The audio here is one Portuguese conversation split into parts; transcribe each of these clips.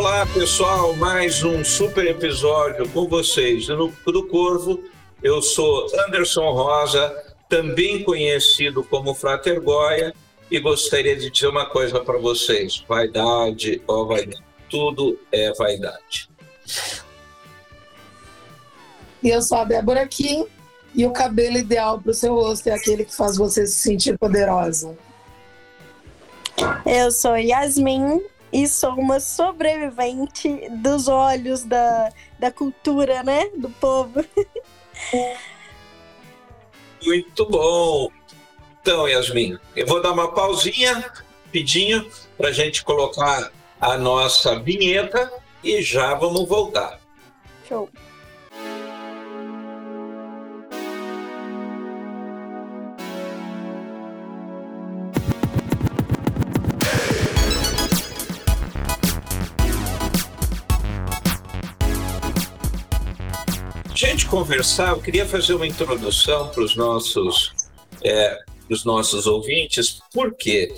Olá, pessoal, mais um super episódio com vocês no do Corvo. Eu sou Anderson Rosa, também conhecido como Frater Goya, e gostaria de dizer uma coisa para vocês: vaidade, ó vaidade, tudo é vaidade. E eu sou a Débora Kim, e o cabelo ideal para o seu rosto é aquele que faz você se sentir poderosa. Eu sou Yasmin e sou uma sobrevivente dos olhos da, da cultura, né? Do povo. Muito bom. Então, Yasmin, eu vou dar uma pausinha, pedinho, para a gente colocar a nossa vinheta e já vamos voltar. Show. Conversar, eu queria fazer uma introdução para os nossos, é, os nossos ouvintes. Por quê?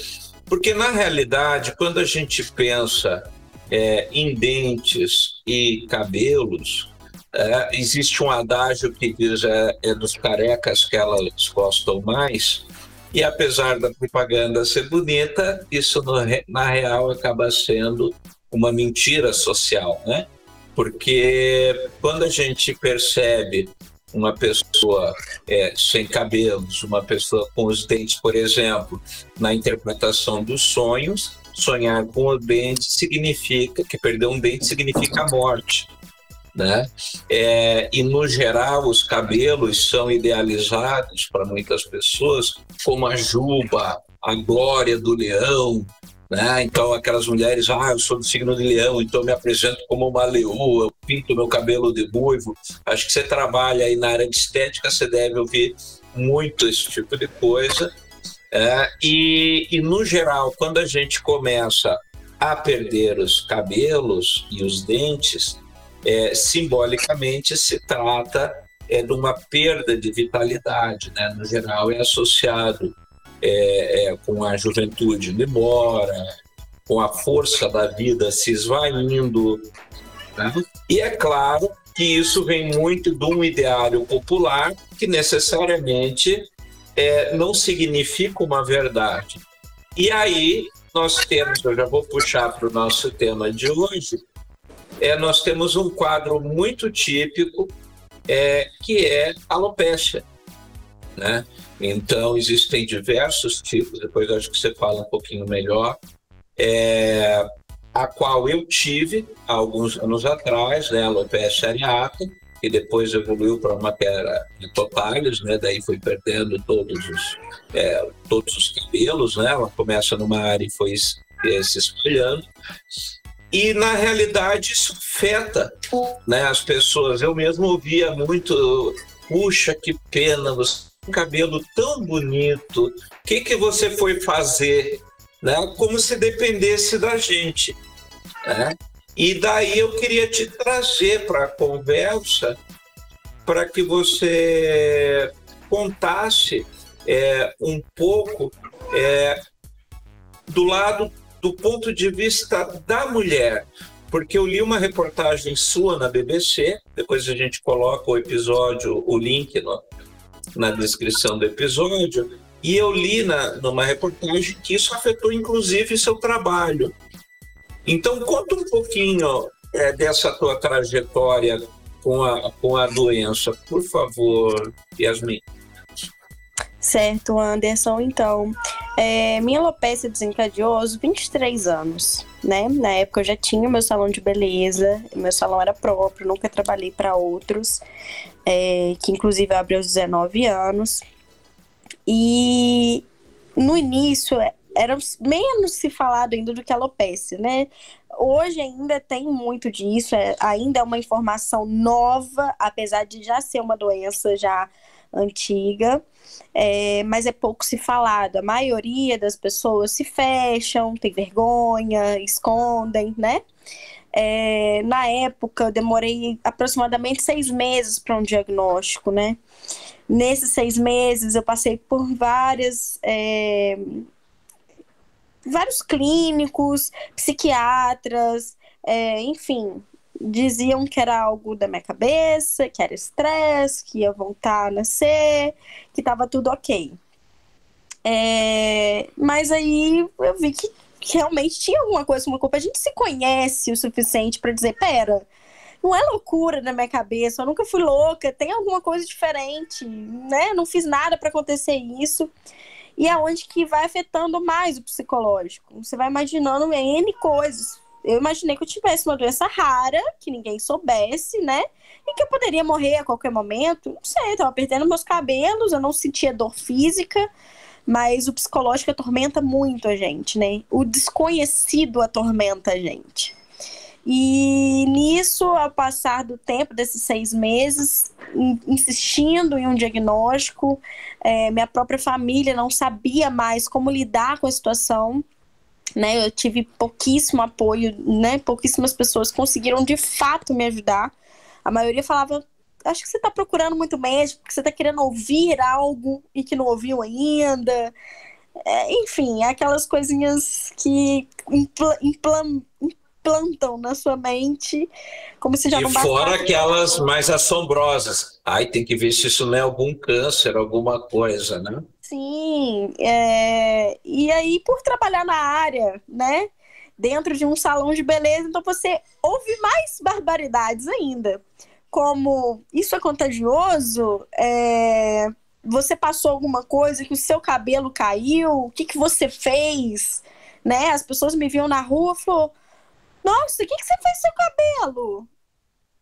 Porque, na realidade, quando a gente pensa é, em dentes e cabelos, é, existe um adágio que diz é, é dos carecas que elas gostam mais. E apesar da propaganda ser bonita, isso no, na real acaba sendo uma mentira social, né? Porque quando a gente percebe uma pessoa é, sem cabelos, uma pessoa com os dentes, por exemplo, na interpretação dos sonhos, sonhar com o dente significa que perder um dente significa morte. Né? É, e no geral os cabelos são idealizados para muitas pessoas como a juba, a glória do leão, né? Então, aquelas mulheres, ah, eu sou do signo de leão, então me apresento como uma leoa, eu pinto meu cabelo de buivo. Acho que você trabalha aí na área de estética, você deve ouvir muito esse tipo de coisa. É, e, e, no geral, quando a gente começa a perder os cabelos e os dentes, é, simbolicamente se trata é, de uma perda de vitalidade. Né? No geral, é associado é, é, com a juventude indo embora, com a força da vida se esvaindo. Né? E é claro que isso vem muito de um ideário popular que necessariamente é, não significa uma verdade. E aí nós temos, eu já vou puxar para o nosso tema de hoje, é, nós temos um quadro muito típico é, que é alopecia. Né? Então, existem diversos tipos, depois acho que você fala um pouquinho melhor, é, a qual eu tive alguns anos atrás, né, alopecia areata, e depois evoluiu para uma que era totalhas, né, daí foi perdendo todos os, é, todos os cabelos, né, ela começa numa área e foi é, se espalhando. E, na realidade, isso afeta né, as pessoas. Eu mesmo ouvia muito, puxa, que pena, você cabelo tão bonito, o que, que você foi fazer? Né? Como se dependesse da gente. Né? E daí eu queria te trazer para a conversa para que você contasse é, um pouco é, do lado do ponto de vista da mulher, porque eu li uma reportagem sua na BBC, depois a gente coloca o episódio, o link no, na descrição do episódio, e eu li na, numa reportagem que isso afetou inclusive seu trabalho. Então, conta um pouquinho é, dessa tua trajetória com a, com a doença, por favor, Yasmin. Certo, Anderson. Então, é, minha alopecia desencadeou aos 23 anos, né? Na época eu já tinha meu salão de beleza, meu salão era próprio, nunca trabalhei para outros é, que inclusive abriu aos 19 anos. E no início é, era menos se falado ainda do que alopecia, né? Hoje ainda tem muito disso, é, ainda é uma informação nova, apesar de já ser uma doença já antiga, é, mas é pouco se falado. A maioria das pessoas se fecham, tem vergonha, escondem, né? É, na época, eu demorei aproximadamente seis meses para um diagnóstico, né? Nesses seis meses, eu passei por várias. É, vários clínicos, psiquiatras, É, enfim, diziam que era algo da minha cabeça, que era estresse, que ia voltar a nascer, que estava tudo ok. É, mas aí eu vi que, que, realmente tinha alguma coisa com a culpa. A gente se conhece o suficiente para dizer, pera, não é loucura na minha cabeça, eu nunca fui louca, tem alguma coisa diferente, né? Não fiz nada para acontecer isso. E é onde que vai afetando mais o psicológico. Você vai imaginando N coisas. Eu imaginei que eu tivesse uma doença rara, que ninguém soubesse, né? E que eu poderia morrer a qualquer momento. Não sei, eu tava perdendo meus cabelos, eu não sentia dor física, mas o psicológico atormenta muito a gente, né? O desconhecido atormenta a gente. E nisso, ao passar do tempo, desses seis meses, insistindo em um diagnóstico, é, minha própria família não sabia mais como lidar com a situação. Né, eu tive pouquíssimo apoio, né, pouquíssimas pessoas conseguiram de fato me ajudar. A maioria falava: Acho que você está procurando muito médico, porque você está querendo ouvir algo e que não ouviu ainda. É, enfim, aquelas coisinhas que impl impl plantam na sua mente, como se já e não fora aquelas mais assombrosas. Ai, tem que ver se isso não é algum câncer, alguma coisa, né? Sim, é... e aí por trabalhar na área, né, dentro de um salão de beleza, então você ouve mais barbaridades ainda, como isso é contagioso, é... você passou alguma coisa que o seu cabelo caiu, o que, que você fez, né? As pessoas me viam na rua e falaram, nossa, o que, que você fez com seu cabelo?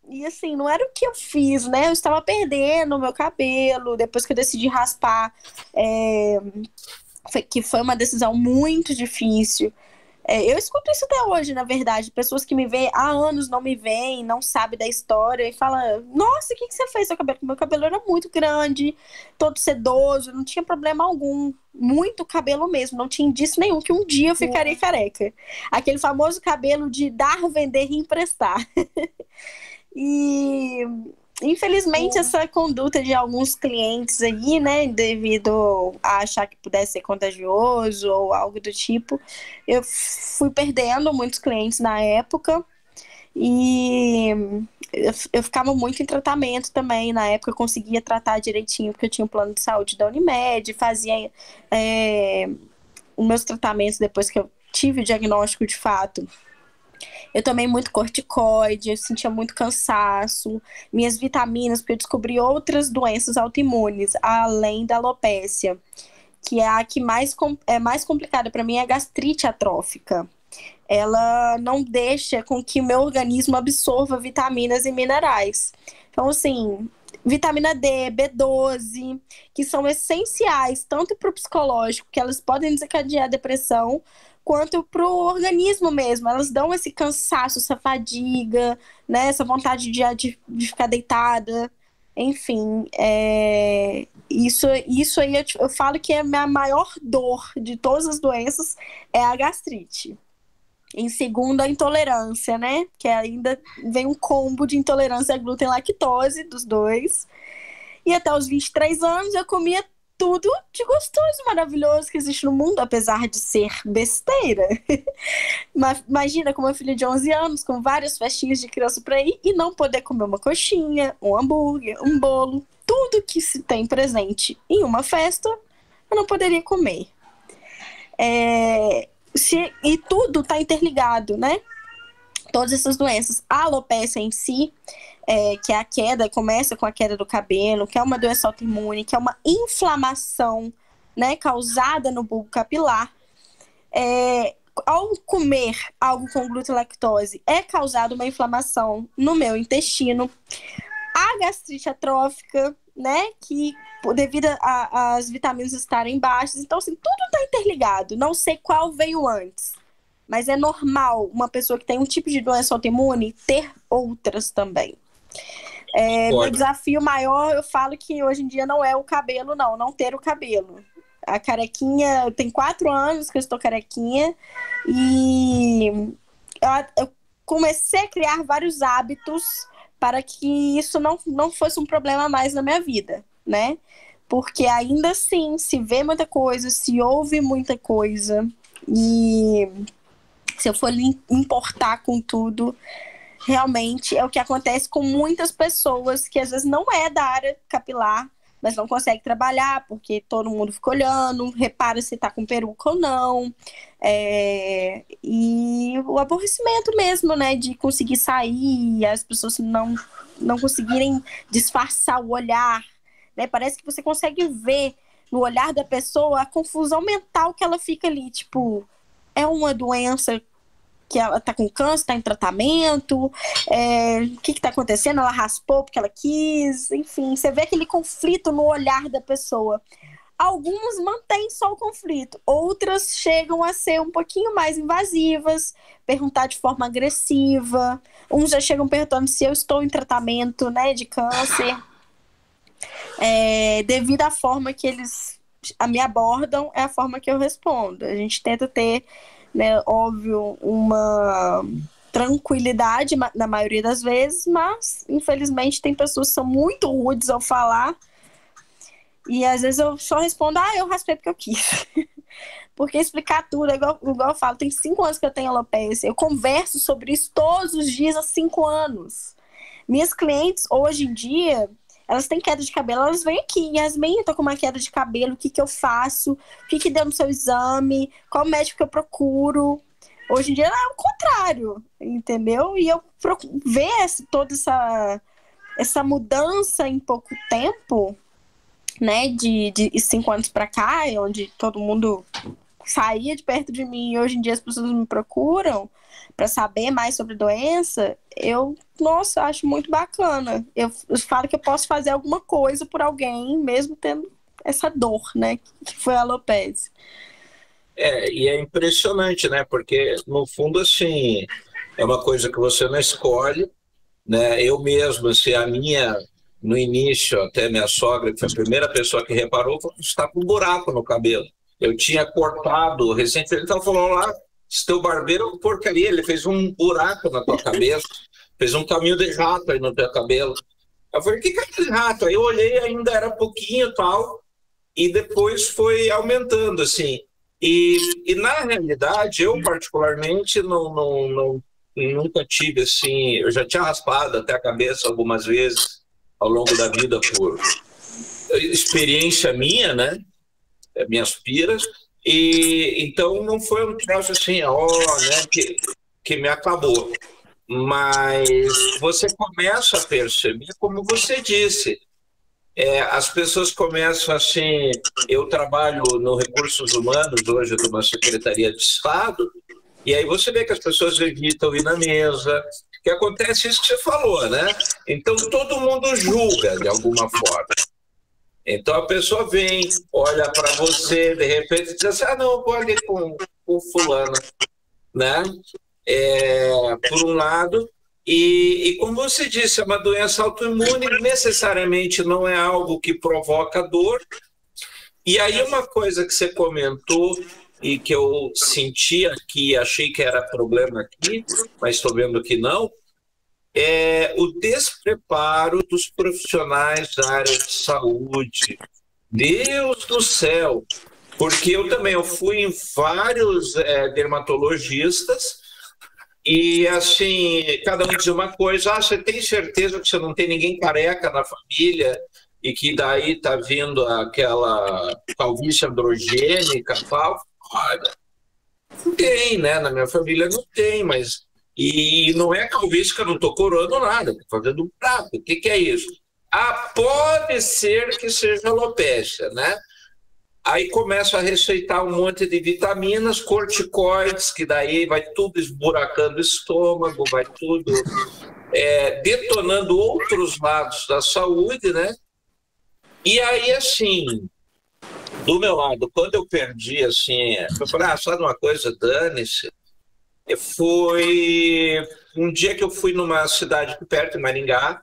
E assim, não era o que eu fiz, né? Eu estava perdendo o meu cabelo depois que eu decidi raspar. É... Que foi uma decisão muito difícil. É, eu escuto isso até hoje, na verdade. Pessoas que me veem há anos não me veem, não sabem da história e falam: Nossa, o que, que você fez? Seu cabelo? Meu cabelo era muito grande, todo sedoso, não tinha problema algum. Muito cabelo mesmo, não tinha indício nenhum que um dia eu ficaria careca. Aquele famoso cabelo de dar, vender e emprestar. e Infelizmente, é. essa conduta de alguns clientes aí, né, devido a achar que pudesse ser contagioso ou algo do tipo, eu fui perdendo muitos clientes na época e eu, ficava muito em tratamento também. Na época, eu conseguia tratar direitinho, porque eu tinha um plano de saúde da Unimed, fazia é, os meus tratamentos depois que eu tive o diagnóstico de fato eu tomei muito corticoide, eu sentia muito cansaço, minhas vitaminas, porque eu descobri outras doenças autoimunes, além da alopécia, que é a que mais é mais complicada para mim é a gastrite atrófica. Ela não deixa com que o meu organismo absorva vitaminas e minerais. Então, assim, vitamina D, B12, que são essenciais tanto para o psicológico, que elas podem desencadear depressão, quanto para o organismo mesmo. Elas dão esse cansaço, essa fadiga, né? essa vontade de, de, de ficar deitada. Enfim, é... isso, isso aí eu, eu falo que é a minha maior dor de todas as doenças é a gastrite. Em segundo, a intolerância, né? Que ainda vem um combo de intolerância a glúten e lactose dos dois. E até os 23 anos eu comia tudo de gostoso, maravilhoso que existe no mundo, apesar de ser besteira. Imagina com uma filha de 11 anos, com várias festinhas de criança para ir e não poder comer uma coxinha, um hambúrguer, um bolo, tudo que se tem presente em uma festa, eu não poderia comer. É, se, e tudo está interligado, né? Todas essas doenças. A alopecia em si é, que é a queda, começa com a queda do cabelo, que é uma doença autoimune, que é uma inflamação né, causada no bulbo capilar. É, ao comer algo com glúten e lactose, é causada uma inflamação no meu intestino. A gastrite atrófica, né, que devido às vitaminas estarem baixas, então assim, tudo está interligado. Não sei qual veio antes, mas é normal uma pessoa que tem um tipo de doença autoimune ter outras também. É, meu desafio maior, eu falo que hoje em dia não é o cabelo, não, não ter o cabelo. A carequinha, tem quatro anos que eu estou carequinha e eu, eu comecei a criar vários hábitos para que isso não, não fosse um problema mais na minha vida, né? Porque ainda assim se vê muita coisa, se ouve muita coisa e se eu for importar com tudo, realmente é o que acontece com muitas pessoas que às vezes não é da área capilar, mas não consegue trabalhar porque todo mundo fica olhando, repara se tá com peruca ou não. É, e o aborrecimento mesmo, né, de conseguir sair, as pessoas não, não conseguirem disfarçar o olhar, né? Parece que você consegue ver no olhar da pessoa a confusão mental que ela fica ali, tipo, é uma doença que ela está com câncer, está em tratamento, é, o que está acontecendo? Ela raspou porque ela quis, enfim, você vê aquele conflito no olhar da pessoa. Algumas mantêm só o conflito, outras chegam a ser um pouquinho mais invasivas, perguntar de forma agressiva. Uns já chegam perguntando se eu estou em tratamento né, de câncer. É, devido à forma que eles me abordam, é a forma que eu respondo. A gente tenta ter né, óbvio, uma tranquilidade na maioria das vezes, mas infelizmente tem pessoas que são muito rudes ao falar. E às vezes eu só respondo, ah, eu raspei porque eu quis. porque explicar tudo, é igual, igual eu falo, tem cinco anos que eu tenho alopecia. Eu converso sobre isso todos os dias há cinco anos. Minhas clientes, hoje em dia, elas têm queda de cabelo, elas vêm aqui. Yasmin, eu tô com uma queda de cabelo, o que que eu faço? O que que deu no seu exame? Qual médico que eu procuro? Hoje em dia é o contrário, entendeu? E eu ver essa, toda essa, essa mudança em pouco tempo, né, de, de cinco anos para cá, onde todo mundo saía de perto de mim e hoje em dia as pessoas me procuram, para saber mais sobre doença, eu, nossa, acho muito bacana. Eu, eu falo que eu posso fazer alguma coisa por alguém, mesmo tendo essa dor, né, que foi a alopecia. É, e é impressionante, né? Porque, no fundo, assim, é uma coisa que você não escolhe, né? Eu mesmo, assim, a minha, no início, até minha sogra, que foi a primeira pessoa que reparou, está com um buraco no cabelo. Eu tinha cortado recentemente, ela falou lá, teu barbeiro é porcaria, ele fez um buraco na tua cabeça, fez um caminho de rato aí no teu cabelo. Eu falei, que caminho de rato? Aí eu olhei, ainda era pouquinho tal, e depois foi aumentando, assim. E, e na realidade, eu particularmente não, não, não, nunca tive, assim, eu já tinha raspado até a cabeça algumas vezes ao longo da vida por experiência minha, né? Minhas piras, e então não foi um troço assim, ó, né, que, que me acabou. Mas você começa a perceber, como você disse, é, as pessoas começam assim. Eu trabalho no Recursos Humanos, hoje numa Secretaria de Estado, e aí você vê que as pessoas evitam ir na mesa, que acontece isso que você falou, né? Então todo mundo julga de alguma forma. Então a pessoa vem, olha para você, de repente diz assim: ah, não, vou ali com, com fulano, né? É, por um lado, e, e, como você disse, é uma doença autoimune, necessariamente não é algo que provoca dor. E aí, uma coisa que você comentou e que eu senti aqui, achei que era problema aqui, mas estou vendo que não, é o despreparo dos profissionais da área de saúde. Deus do céu! Porque eu também eu fui em vários é, dermatologistas e assim, cada um dizia uma coisa, ah, você tem certeza que você não tem ninguém careca na família e que daí tá vindo aquela calvície androgênica tal? Olha, não tem, né? Na minha família não tem, mas e não é calvície não estou corando nada, estou fazendo um prato. O que, que é isso? Ah, pode ser que seja alopecia, né? Aí começa a receitar um monte de vitaminas, corticoides, que daí vai tudo esburacando o estômago, vai tudo é, detonando outros lados da saúde, né? E aí, assim, do meu lado, quando eu perdi, assim, eu falei, ah, sabe uma coisa, dane-se, foi um dia que eu fui numa cidade perto de Maringá,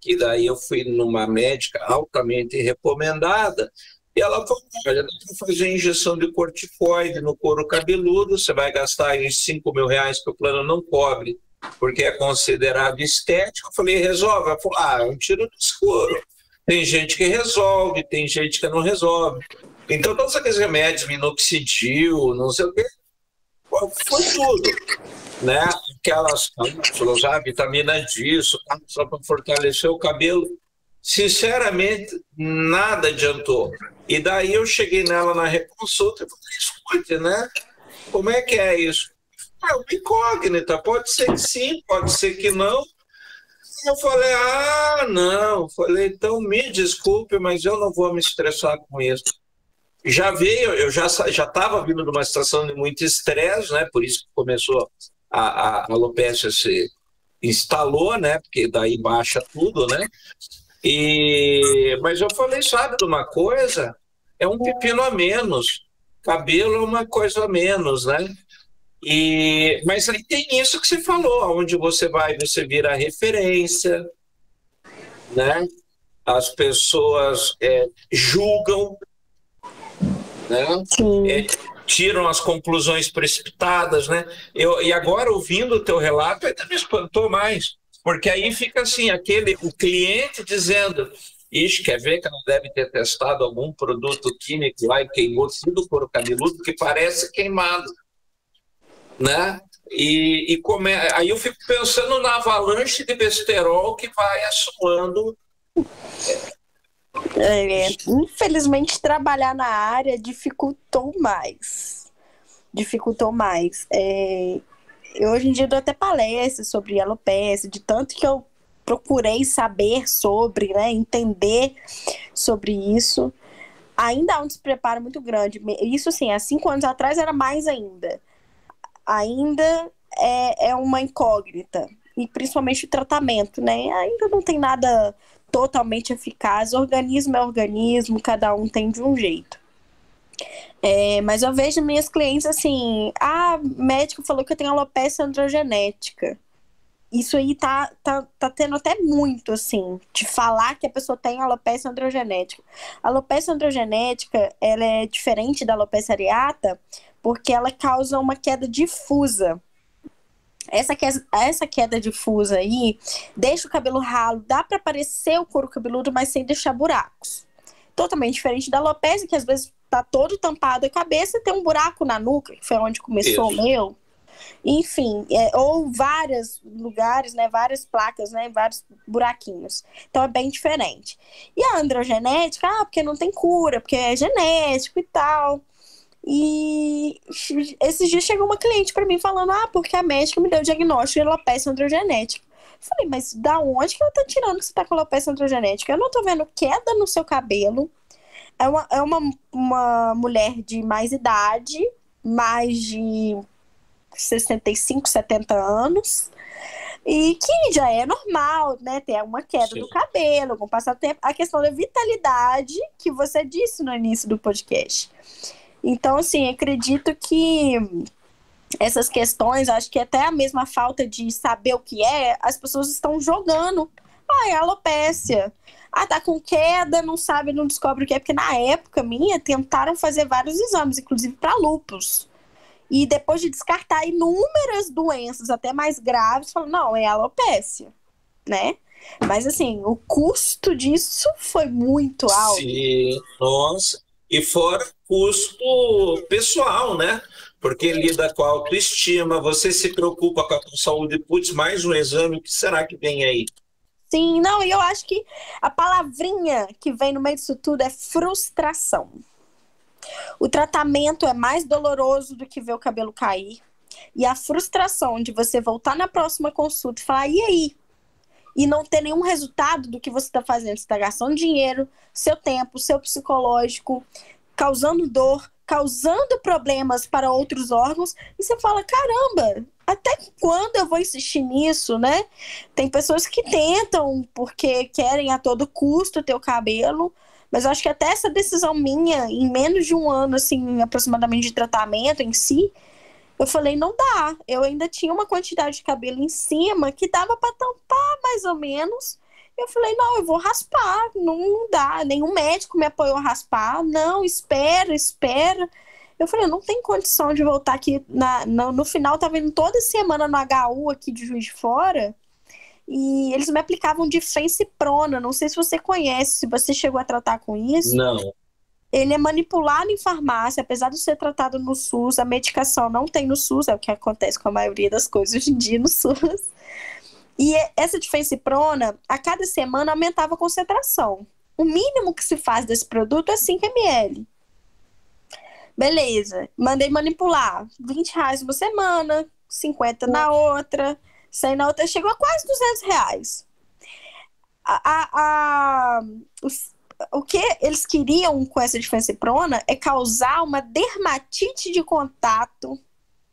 que daí eu fui numa médica altamente recomendada, e ela falou: olha, dá para fazer injeção de corticoide no couro cabeludo, você vai gastar uns 5 mil reais que o plano não cobre, porque é considerado estético. Eu falei: resolve? Ela falou: ah, é um tiro no escuro. Tem gente que resolve, tem gente que não resolve. Então, todos aqueles remédios, minoxidil, não sei o quê, foi tudo, né? Aquelas cápsulas, a vitamina disso, só para fortalecer o cabelo. Sinceramente, nada adiantou. E daí eu cheguei nela na reconsulta e falei, escute, né? Como é que é isso? É uma incógnita, pode ser que sim, pode ser que não. Eu falei, ah, não. Falei, então me desculpe, mas eu não vou me estressar com isso. Já veio, eu já já estava vindo de uma situação de muito estresse, né? Por isso que começou a, a, alopecia se instalou, né? Porque daí baixa tudo, né? E mas eu falei, sabe de uma coisa? É um pepino a menos. Cabelo é uma coisa a menos, né? E, mas aí tem isso que você falou, onde você vai, você vira referência, né? As pessoas é, julgam, né? É, tiram as conclusões precipitadas, né? Eu, e agora ouvindo o teu relato ainda me espantou mais, porque aí fica assim aquele o cliente dizendo Ixi, quer ver que não deve ter testado algum produto químico lá e queimou tudo o couro cabeludo que parece queimado né? E, e come... aí eu fico pensando na avalanche de besterol que vai assoando. É, infelizmente, trabalhar na área dificultou mais. Dificultou mais. É, eu, hoje em dia dou até palestras sobre alopecia, de tanto que eu procurei saber sobre, né, entender sobre isso. Ainda há um despreparo muito grande. Isso, assim, há cinco anos atrás era mais ainda ainda é, é uma incógnita. E principalmente o tratamento, né? Ainda não tem nada totalmente eficaz. Organismo é organismo, cada um tem de um jeito. É, mas eu vejo minhas clientes assim: ah, médico falou que eu tenho alopecia androgenética. Isso aí tá, tá, tá tendo até muito, assim, de falar que a pessoa tem alopecia androgenética. A alopecia androgenética, ela é diferente da alopecia areata, porque ela causa uma queda difusa. Essa queda, essa queda difusa aí deixa o cabelo ralo, dá para aparecer o couro cabeludo, mas sem deixar buracos. Totalmente diferente da alopecia, que às vezes tá todo tampado a cabeça e tem um buraco na nuca, que foi onde começou Isso. o meu. Enfim, é, ou vários lugares, né, várias placas, né, vários buraquinhos. Então é bem diferente. E a androgenética, ah, porque não tem cura, porque é genético e tal. E esses dias chegou uma cliente para mim falando: Ah, porque a médica me deu o diagnóstico de alopecia androgenética. Falei, mas da onde que ela tá tirando que você tá com alopecia androgenética? Eu não tô vendo queda no seu cabelo. É uma, é uma, uma mulher de mais idade, mais de 65, 70 anos. E que já é normal, né? Ter uma queda Sim. do cabelo, com o passar do tempo. A questão da vitalidade que você disse no início do podcast. Então, assim, acredito que essas questões, acho que até a mesma falta de saber o que é, as pessoas estão jogando. Ah, é alopécia. Ah, tá com queda, não sabe, não descobre o que é, porque na época minha tentaram fazer vários exames, inclusive para lupus. E depois de descartar inúmeras doenças, até mais graves, falaram, não, é alopécia, né? Mas assim, o custo disso foi muito alto. Sim, nossa. E fora custo pessoal, né? Porque lida com a autoestima, você se preocupa com a tua saúde, putz, mais um exame, o que será que vem aí? Sim, não, e eu acho que a palavrinha que vem no meio disso tudo é frustração. O tratamento é mais doloroso do que ver o cabelo cair. E a frustração de você voltar na próxima consulta e falar, e aí? E não ter nenhum resultado do que você está fazendo. Você está gastando dinheiro, seu tempo, seu psicológico, causando dor, causando problemas para outros órgãos, e você fala: caramba, até quando eu vou insistir nisso, né? Tem pessoas que tentam porque querem a todo custo ter o cabelo, mas eu acho que até essa decisão minha, em menos de um ano, assim, aproximadamente de tratamento em si, eu falei, não dá. Eu ainda tinha uma quantidade de cabelo em cima que dava para tampar mais ou menos eu falei, não, eu vou raspar, não, dá. Nenhum médico me apoiou a raspar. Não, espera, espera. Eu falei, não tem condição de voltar aqui. Na, no, no final, tava indo toda semana no HU aqui de Juiz de Fora. E eles me aplicavam de prona. Não sei se você conhece, se você chegou a tratar com isso. Não. Ele é manipulado em farmácia, apesar de ser tratado no SUS, a medicação não tem no SUS, é o que acontece com a maioria das coisas hoje em dia no SUS. E essa difensiprona, a cada semana aumentava a concentração. O mínimo que se faz desse produto é 5 ml. Beleza, mandei manipular. 20 reais uma semana, 50 na outra, 100 na outra, chegou a quase 200 reais. A, a, a, os, o que eles queriam com essa difensiprona é causar uma dermatite de contato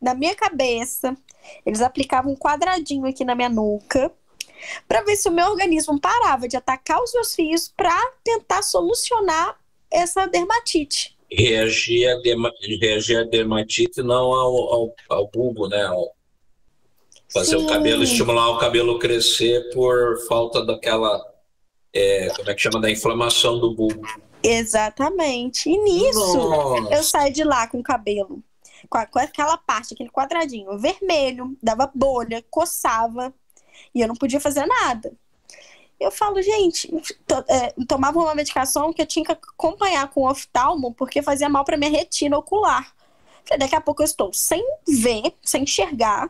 na minha cabeça. Eles aplicavam um quadradinho aqui na minha nuca para ver se o meu organismo parava de atacar os meus fios para tentar solucionar essa dermatite. Reagir a, derma, reagir a dermatite não ao, ao, ao bulbo, né? Ao fazer Sim. o cabelo, estimular o cabelo crescer por falta daquela é, como é que chama, da inflamação do bulbo. Exatamente. E nisso, Nossa. eu saí de lá com o cabelo, com, a, com aquela parte, aquele quadradinho vermelho, dava bolha, coçava, e eu não podia fazer nada. Eu falo, gente, to, é, tomava uma medicação que eu tinha que acompanhar com o oftalmo, porque fazia mal para minha retina ocular. Falei, daqui a pouco eu estou sem ver, sem enxergar,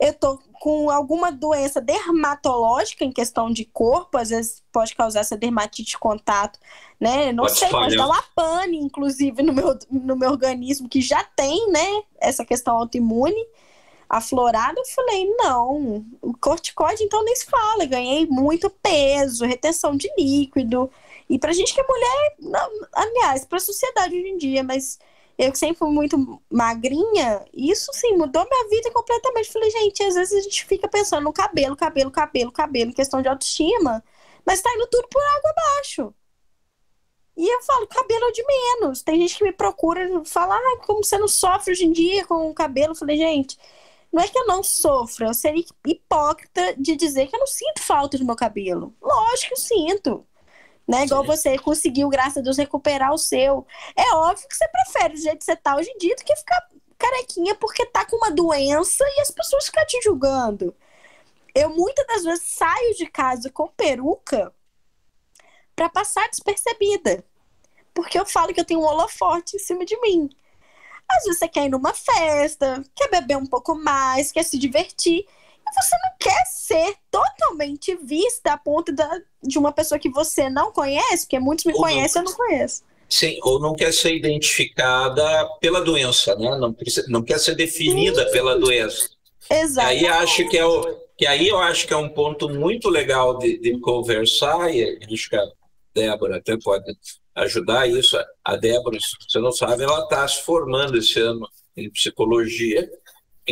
eu tô com alguma doença dermatológica em questão de corpo, às vezes pode causar essa dermatite de contato, né? Não pode sei, pode dar uma pane, inclusive, no meu, no meu organismo, que já tem, né, essa questão autoimune aflorada. Eu falei, não, o corticoide então nem se fala, ganhei muito peso, retenção de líquido. E pra gente que é mulher, não, aliás, pra sociedade hoje em dia, mas eu que sempre fui muito magrinha, isso sim mudou minha vida completamente. Falei, gente, às vezes a gente fica pensando no cabelo, cabelo, cabelo, cabelo, questão de autoestima, mas tá indo tudo por água abaixo. E eu falo, cabelo é de menos. Tem gente que me procura fala, ah, como você não sofre hoje em dia com o cabelo? Eu falei, gente, não é que eu não sofro, eu seria hipócrita de dizer que eu não sinto falta do meu cabelo. Lógico que eu sinto né? Igual você conseguiu, graças a Deus, recuperar o seu. É óbvio que você prefere do jeito que você tá hoje em dia do que ficar carequinha porque tá com uma doença e as pessoas ficam te julgando. Eu muitas das vezes saio de casa com peruca para passar despercebida. Porque eu falo que eu tenho um holofote em cima de mim. Às vezes você quer ir numa festa, quer beber um pouco mais, quer se divertir você não quer ser totalmente vista a ponto da, de uma pessoa que você não conhece, porque muitos me ou conhecem, não, eu não conheço. Sim, ou não quer ser identificada pela doença, né? Não, não quer ser definida Sim. pela doença. Exato. Aí acho que é o, que aí eu acho que é um ponto muito legal de, de conversar e acho que a Débora até pode ajudar isso. A Débora, se você não sabe, ela está se formando esse ano em psicologia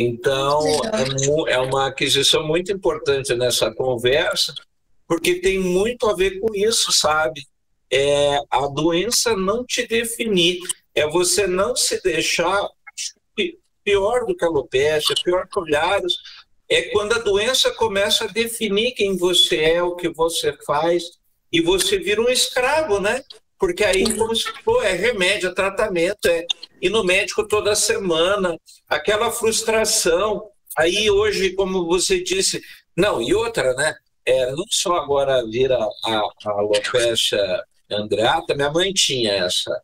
então, é, é uma aquisição muito importante nessa conversa, porque tem muito a ver com isso, sabe? É a doença não te definir, é você não se deixar pior do que a alopecia, pior que olhares, é quando a doença começa a definir quem você é, o que você faz, e você vira um escravo, né? Porque aí, como se for, é remédio, é tratamento, é ir no médico toda semana, aquela frustração. Aí hoje, como você disse, não, e outra, né? É, não só agora vira a, a alopecia andreata, minha mãe tinha essa,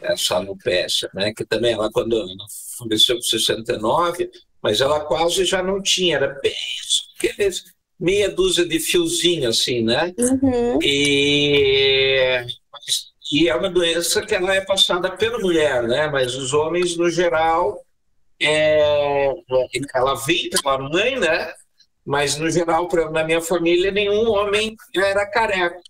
essa alopecia, né? Que também ela, quando ela faleceu com 69, mas ela quase já não tinha, era bem aqueles meia dúzia de fiozinho assim, né? Uhum. E e é uma doença que ela é passada pela mulher, né? Mas os homens, no geral, é... ela vem pela mãe, né? Mas, no geral, na minha família, nenhum homem era careca.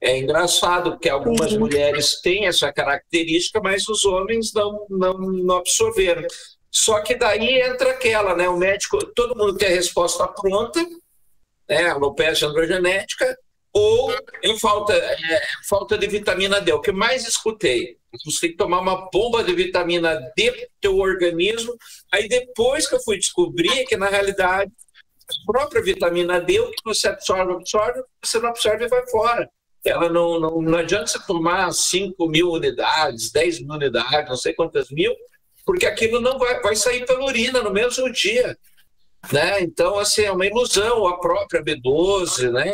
É engraçado, porque algumas uhum. mulheres têm essa característica, mas os homens não, não, não absorveram. Só que daí entra aquela, né? O médico, todo mundo quer resposta pronta, né? Alopecia androgenética, ou em falta, é, falta de vitamina D. O que mais escutei, você tem que tomar uma bomba de vitamina D para teu organismo. Aí depois que eu fui descobrir que, na realidade, a própria vitamina D, o que você absorve, absorve, você não absorve e vai fora. Ela não, não, não adianta você tomar 5 mil unidades, 10 mil unidades, não sei quantas mil, porque aquilo não vai, vai sair pela urina no mesmo dia. Né? Então, assim, é uma ilusão, a própria B12, né?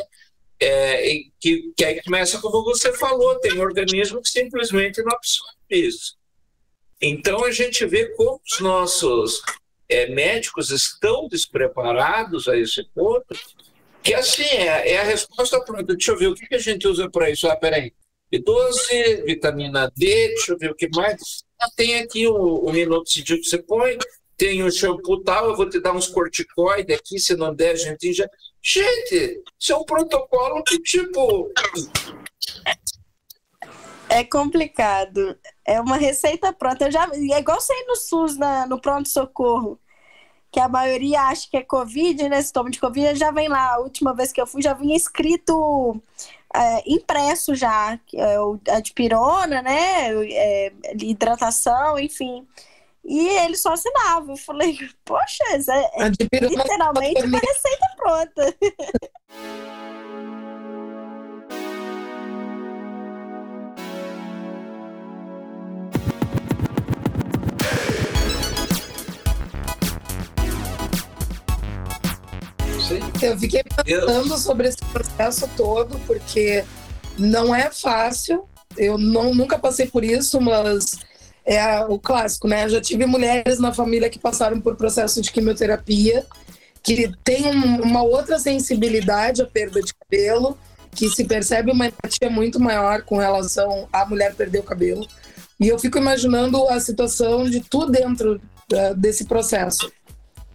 É, que, que aí começa como você falou, tem organismo que simplesmente não absorve isso. Então a gente vê como os nossos é, médicos estão despreparados a esse ponto, que assim é, é a resposta pronta. Deixa eu ver o que, que a gente usa para isso. Ah, peraí. B12, vitamina D, deixa eu ver o que mais. Ah, tem aqui o, o minoxidil que você põe, tem o shampoo tal, eu vou te dar uns corticoides aqui, se não der, a gente já. Gente, isso é um protocolo que, tipo. É complicado. É uma receita pronta. Eu já, é igual sair no SUS, na, no pronto-socorro, que a maioria acha que é Covid, né? Sintoma de Covid, já vem lá. A última vez que eu fui, já vinha escrito é, impresso já, é, a dipirona, né? É, hidratação, enfim. E ele só assinava. Eu falei, poxa, é, é literalmente uma receita pronta. Eu fiquei pensando sobre esse processo todo, porque não é fácil. Eu não, nunca passei por isso, mas é o clássico, né? Eu já tive mulheres na família que passaram por processo de quimioterapia, que tem um, uma outra sensibilidade à perda de cabelo, que se percebe uma empatia muito maior com relação à mulher perder o cabelo. E eu fico imaginando a situação de tudo dentro uh, desse processo.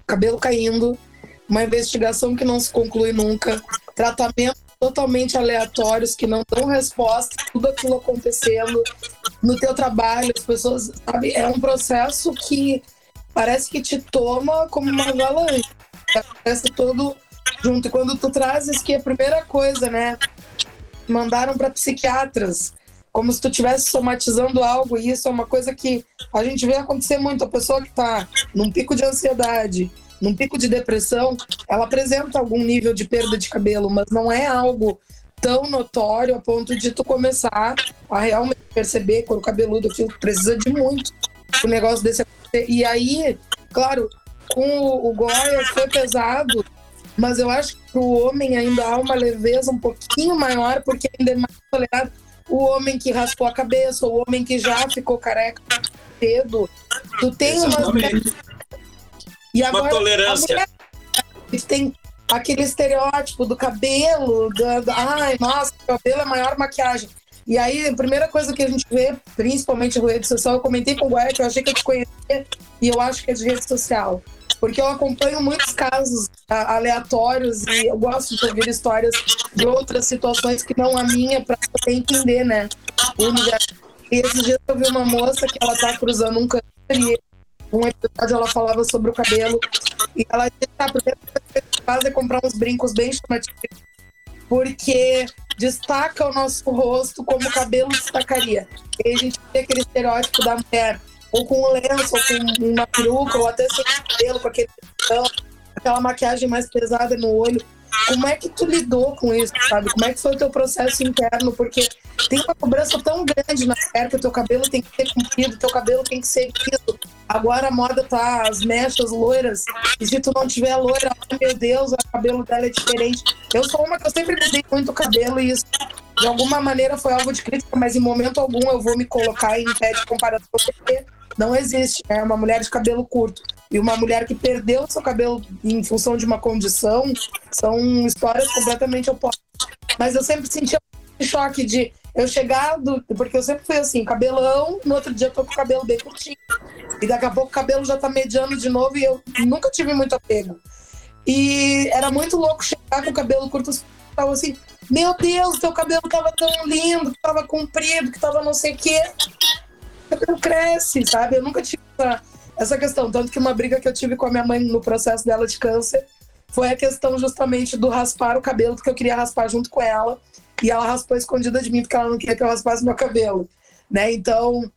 Cabelo caindo, uma investigação que não se conclui nunca, tratamentos totalmente aleatórios que não dão resposta, tudo aquilo acontecendo no teu trabalho, as pessoas, sabe, é um processo que parece que te toma como uma avalanche, parece todo junto. E quando tu trazes que a primeira coisa, né, mandaram para psiquiatras, como se tu estivesse somatizando algo, e isso é uma coisa que a gente vê acontecer muito, a pessoa que está num pico de ansiedade, num pico de depressão, ela apresenta algum nível de perda de cabelo, mas não é algo tão notório a ponto de tu começar a realmente perceber quando o cabeludo aquilo precisa de muito o negócio desse e aí, claro, com o, o Goya foi pesado, mas eu acho que o homem ainda há uma leveza um pouquinho maior, porque ainda é mais tolerado o homem que raspou a cabeça, o homem que já ficou careca cedo. Tu tem uma e agora, uma tolerância. Mulher, tem aquele estereótipo do cabelo, do, do, ai, nossa, cabelo é maior maquiagem. E aí, a primeira coisa que a gente vê, principalmente na rede social, eu comentei com o Guaia eu achei que eu te conhecia e eu acho que é de rede social. Porque eu acompanho muitos casos aleatórios e eu gosto de ouvir histórias de outras situações que não a minha, para poder entender, né? O universo. E esses dias eu vi uma moça que ela tá cruzando um câncer e um episódio ela falava sobre o cabelo e ela disse, ah, a primeira coisa que faz é comprar uns brincos bem chamativos porque destaca o nosso rosto como o cabelo destacaria. E a gente tem aquele estereótipo da mulher ou com um lenço, ou com uma peruca, ou até sem cabelo, com aquele aquela maquiagem mais pesada no olho. Como é que tu lidou com isso, sabe? Como é que foi o teu processo interno? Porque tem uma cobrança tão grande na o teu cabelo tem que ser comprido, teu cabelo tem que ser liso. Agora a moda tá as mechas loiras, e se tu não tiver loira, meu Deus, o cabelo dela é diferente. Eu sou uma que eu sempre mudei muito cabelo e isso de alguma maneira foi alvo de crítica, mas em momento algum eu vou me colocar em pé de comparação porque não existe. Né? uma mulher de cabelo curto e uma mulher que perdeu seu cabelo em função de uma condição são histórias completamente opostas. Mas eu sempre sentia um choque de eu chegar do, porque eu sempre fui assim, cabelão, no outro dia eu tô com o cabelo bem curtinho. E daqui a pouco o cabelo já tá mediano de novo e eu nunca tive muito apego. E era muito louco chegar com o cabelo curto, tava assim, meu Deus, teu cabelo tava tão lindo, que tava comprido, que tava não sei o quê cabelo cresce, sabe? Eu nunca tive essa, essa questão. Tanto que uma briga que eu tive com a minha mãe no processo dela de câncer foi a questão justamente do raspar o cabelo, porque eu queria raspar junto com ela. E ela raspou escondida de mim, porque ela não queria que eu raspasse meu cabelo. Né? Então,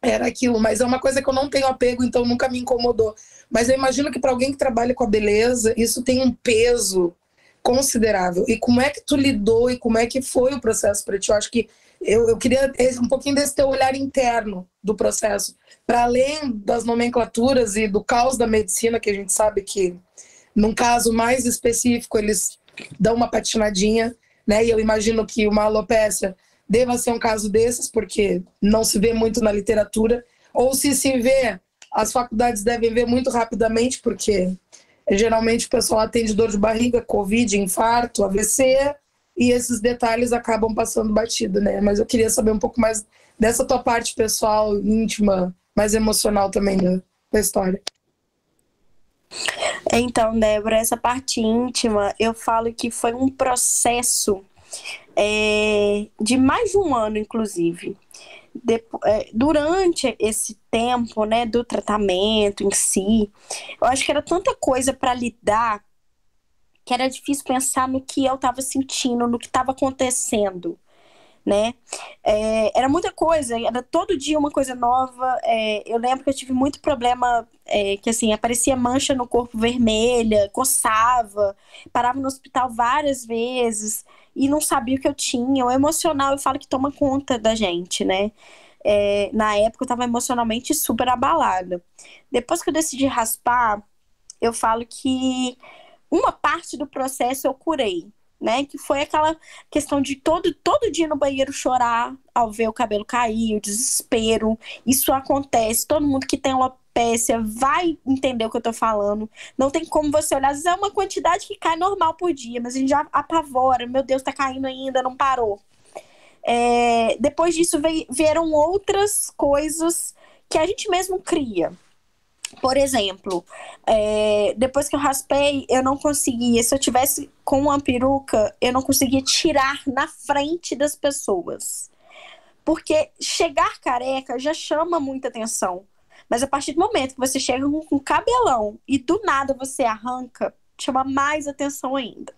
era aquilo. Mas é uma coisa que eu não tenho apego, então nunca me incomodou. Mas eu imagino que para alguém que trabalha com a beleza, isso tem um peso considerável. E como é que tu lidou e como é que foi o processo para ti? Eu acho que eu, eu queria um pouquinho desse teu olhar interno do processo, para além das nomenclaturas e do caos da medicina, que a gente sabe que, num caso mais específico, eles dão uma patinadinha. né? E eu imagino que uma alopecia deva ser um caso desses, porque não se vê muito na literatura, ou se se vê, as faculdades devem ver muito rapidamente, porque geralmente o pessoal atende dor de barriga, covid, infarto, AVC, e esses detalhes acabam passando batido, né? Mas eu queria saber um pouco mais dessa tua parte pessoal, íntima, mais emocional também da, da história. Então, Débora, essa parte íntima, eu falo que foi um processo é, de mais de um ano, inclusive. é, durante esse tempo, né, do tratamento em si, eu acho que era tanta coisa para lidar que era difícil pensar no que eu estava sentindo, no que estava acontecendo né? É, era muita coisa, era todo dia uma coisa nova. É, eu lembro que eu tive muito problema, é, que assim, aparecia mancha no corpo vermelha, coçava, parava no hospital várias vezes e não sabia o que eu tinha. O emocional, eu falo que toma conta da gente, né? É, na época eu estava emocionalmente super abalada. Depois que eu decidi raspar, eu falo que uma parte do processo eu curei, né? Que foi aquela questão de todo, todo dia no banheiro chorar ao ver o cabelo cair, o desespero. Isso acontece. Todo mundo que tem alopecia vai entender o que eu tô falando. Não tem como você olhar. Às vezes é uma quantidade que cai normal por dia, mas a gente já apavora. Meu Deus, tá caindo ainda, não parou. É, depois disso vieram outras coisas que a gente mesmo cria. Por exemplo, é, depois que eu raspei, eu não conseguia. Se eu tivesse com uma peruca, eu não conseguia tirar na frente das pessoas. Porque chegar careca já chama muita atenção. Mas a partir do momento que você chega com um cabelão e do nada você arranca, chama mais atenção ainda.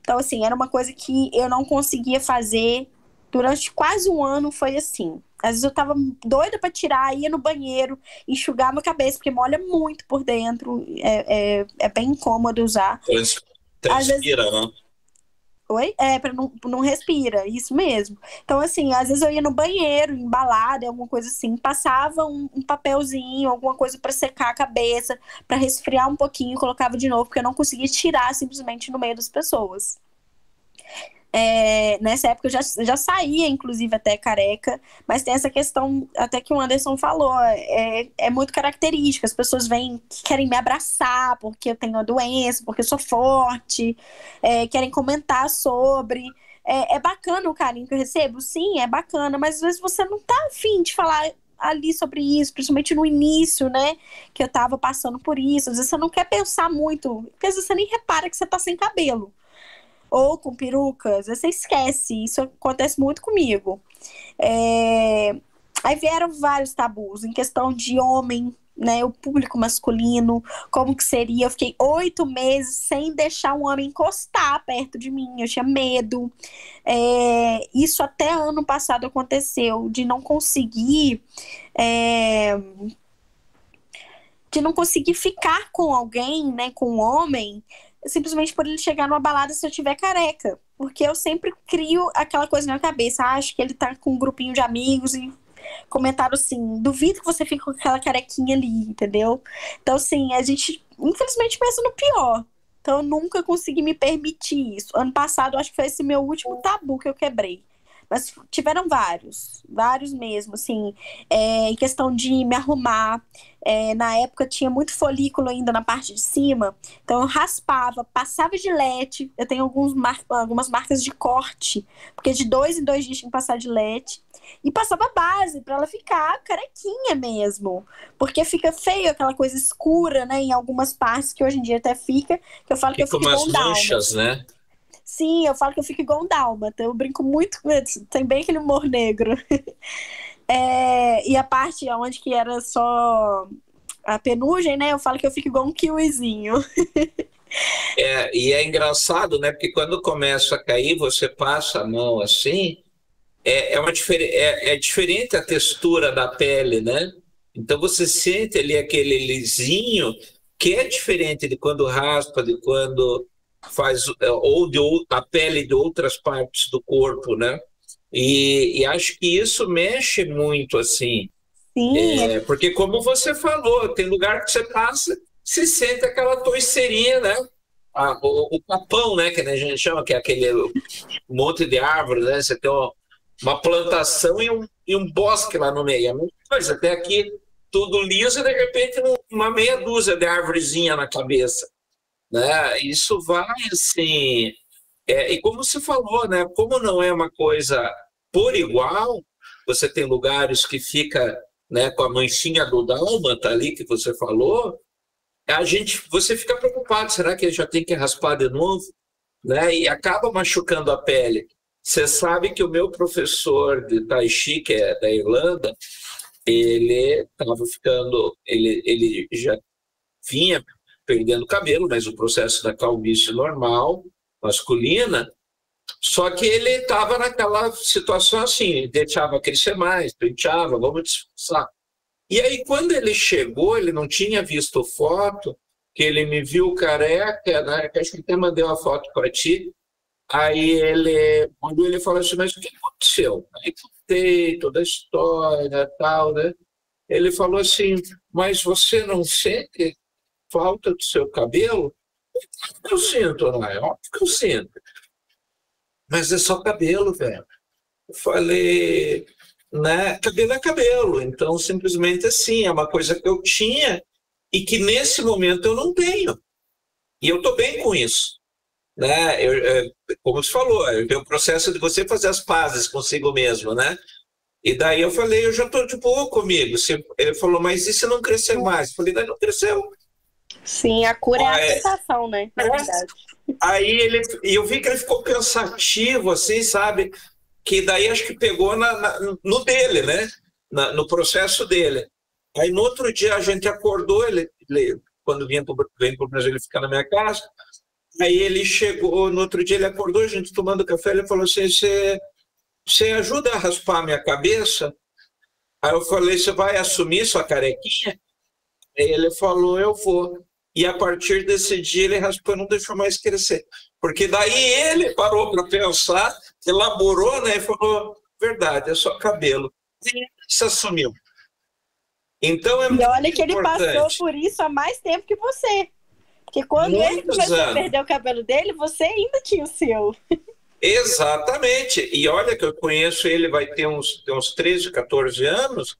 Então, assim, era uma coisa que eu não conseguia fazer durante quase um ano. Foi assim. Às vezes eu tava doida para tirar, ia no banheiro, enxugar minha cabeça, porque molha muito por dentro. É, é, é bem incômodo usar. Transpira, vezes... né? Oi? É, pra não, não respira, isso mesmo. Então, assim, às vezes eu ia no banheiro, embalada, alguma coisa assim, passava um, um papelzinho, alguma coisa para secar a cabeça, para resfriar um pouquinho, colocava de novo, porque eu não conseguia tirar simplesmente no meio das pessoas. É, nessa época eu já, já saía, inclusive, até careca, mas tem essa questão, até que o Anderson falou, é, é muito característica. As pessoas vêm, querem me abraçar porque eu tenho a doença, porque eu sou forte, é, querem comentar sobre. É, é bacana o carinho que eu recebo? Sim, é bacana, mas às vezes você não tá afim de falar ali sobre isso, principalmente no início, né? Que eu tava passando por isso. Às vezes você não quer pensar muito, porque às vezes você nem repara que você tá sem cabelo ou com perucas, você esquece. Isso acontece muito comigo. É... Aí vieram vários tabus em questão de homem, né? O público masculino, como que seria? Eu fiquei oito meses sem deixar um homem encostar perto de mim. Eu tinha medo. É... Isso até ano passado aconteceu, de não conseguir. É de não conseguir ficar com alguém, né, com um homem, simplesmente por ele chegar numa balada se eu tiver careca. Porque eu sempre crio aquela coisa na minha cabeça. Ah, acho que ele tá com um grupinho de amigos e comentaram assim: duvido que você fique com aquela carequinha ali, entendeu? Então, assim, a gente infelizmente pensa no pior. Então, eu nunca consegui me permitir isso. Ano passado, acho que foi esse meu último tabu que eu quebrei. Mas tiveram vários, vários mesmo, assim, é, em questão de me arrumar. É, na época tinha muito folículo ainda na parte de cima, então eu raspava, passava gilete. Eu tenho alguns mar algumas marcas de corte, porque de dois em dois dias tinha que passar gilete. E passava base para ela ficar carequinha mesmo. Porque fica feio aquela coisa escura, né? Em algumas partes que hoje em dia até fica. Que eu falo que eu fico umas manchas, né? Sim, eu falo que eu fico igual um dálmata. Eu brinco muito com isso. Tem bem aquele humor negro. é, e a parte onde que era só a penugem, né? Eu falo que eu fico igual um kiwizinho. é, e é engraçado, né? Porque quando começa a cair, você passa a mão assim, é, é, uma difer é, é diferente a textura da pele, né? Então você sente ali aquele lisinho que é diferente de quando raspa, de quando faz é, ou de a pele de outras partes do corpo, né? E, e acho que isso mexe muito assim. Sim. É, porque como você falou, tem lugar que você passa, se sente aquela toiceirinha, né? o, o papão, né, que a gente chama, que é aquele monte de árvore, né? Você tem uma, uma plantação e um, e um bosque lá no meio. É muita coisa. Até aqui tudo liso e de repente uma meia dúzia de árvorezinha na cabeça. Né? Isso vai assim. É, e como você falou, né? Como não é uma coisa por igual, você tem lugares que fica né, com a manchinha do dálmata ali que você falou, a gente, você fica preocupado, será que já tem que raspar de novo? Né? E acaba machucando a pele. Você sabe que o meu professor de Tai Chi, que é da Irlanda, ele estava ficando, ele, ele já vinha perdendo cabelo, mas o processo da calvície normal, masculina, só que ele estava naquela situação assim, deixava crescer mais, penteava, vamos disfarçar. E aí, quando ele chegou, ele não tinha visto foto, que ele me viu careca, né? Acho que até mandei uma foto para ti. Aí ele mandou ele falou assim, mas o que aconteceu? Aí contei toda a história tal, né? Ele falou assim, mas você não sente falta do seu cabelo? Eu sinto, não é? Óbvio que eu sinto. Mas é só cabelo, velho. Eu falei, né? Cabelo é cabelo. Então, simplesmente assim, é uma coisa que eu tinha e que nesse momento eu não tenho. E eu estou bem com isso. Né? Eu, é, como você falou, é o processo de você fazer as pazes consigo mesmo, né? E daí eu falei, eu já estou de boa comigo. Ele falou, mas e se não crescer mais? Eu falei, daí não cresceu. Sim, a cura é a aceitação, né? É verdade. Aí ele, e eu vi que ele ficou pensativo, assim, sabe? que daí acho que pegou na, na, no dele, né? Na, no processo dele. Aí no outro dia a gente acordou, ele, ele quando vinha para o Brasil, ele fica na minha casa. Aí ele chegou, no outro dia ele acordou, a gente tomando café, ele falou assim: você, você ajuda a raspar a minha cabeça? Aí eu falei: você vai assumir sua carequinha? Aí ele falou: eu vou. E a partir desse dia ele raspou e não deixou mais crescer. Porque daí ele parou para pensar elaborou, né, e falou, verdade, é só cabelo. E se assumiu. Então é E olha que ele importante. passou por isso há mais tempo que você. Porque quando Muitos ele começou anos. a perder o cabelo dele, você ainda tinha o seu. Exatamente. E olha que eu conheço ele, vai ter uns, ter uns 13, 14 anos,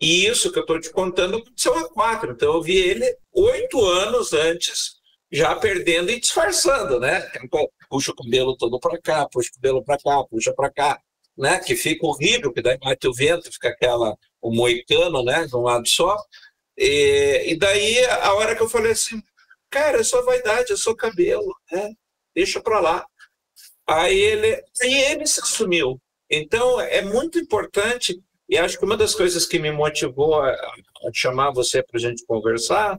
e isso que eu estou te contando aconteceu há quatro. Então eu vi ele oito anos antes já perdendo e disfarçando, né? Puxa o cabelo todo para cá, puxa o cabelo para cá, puxa para cá, né? Que fica horrível, que daí bate o vento, fica aquela o moicano, né? De um lado só. E, e daí a hora que eu falei assim, cara, é só vaidade, é só cabelo, né? Deixa para lá. Aí ele, aí ele se assumiu. Então é muito importante e acho que uma das coisas que me motivou a, a chamar você para a gente conversar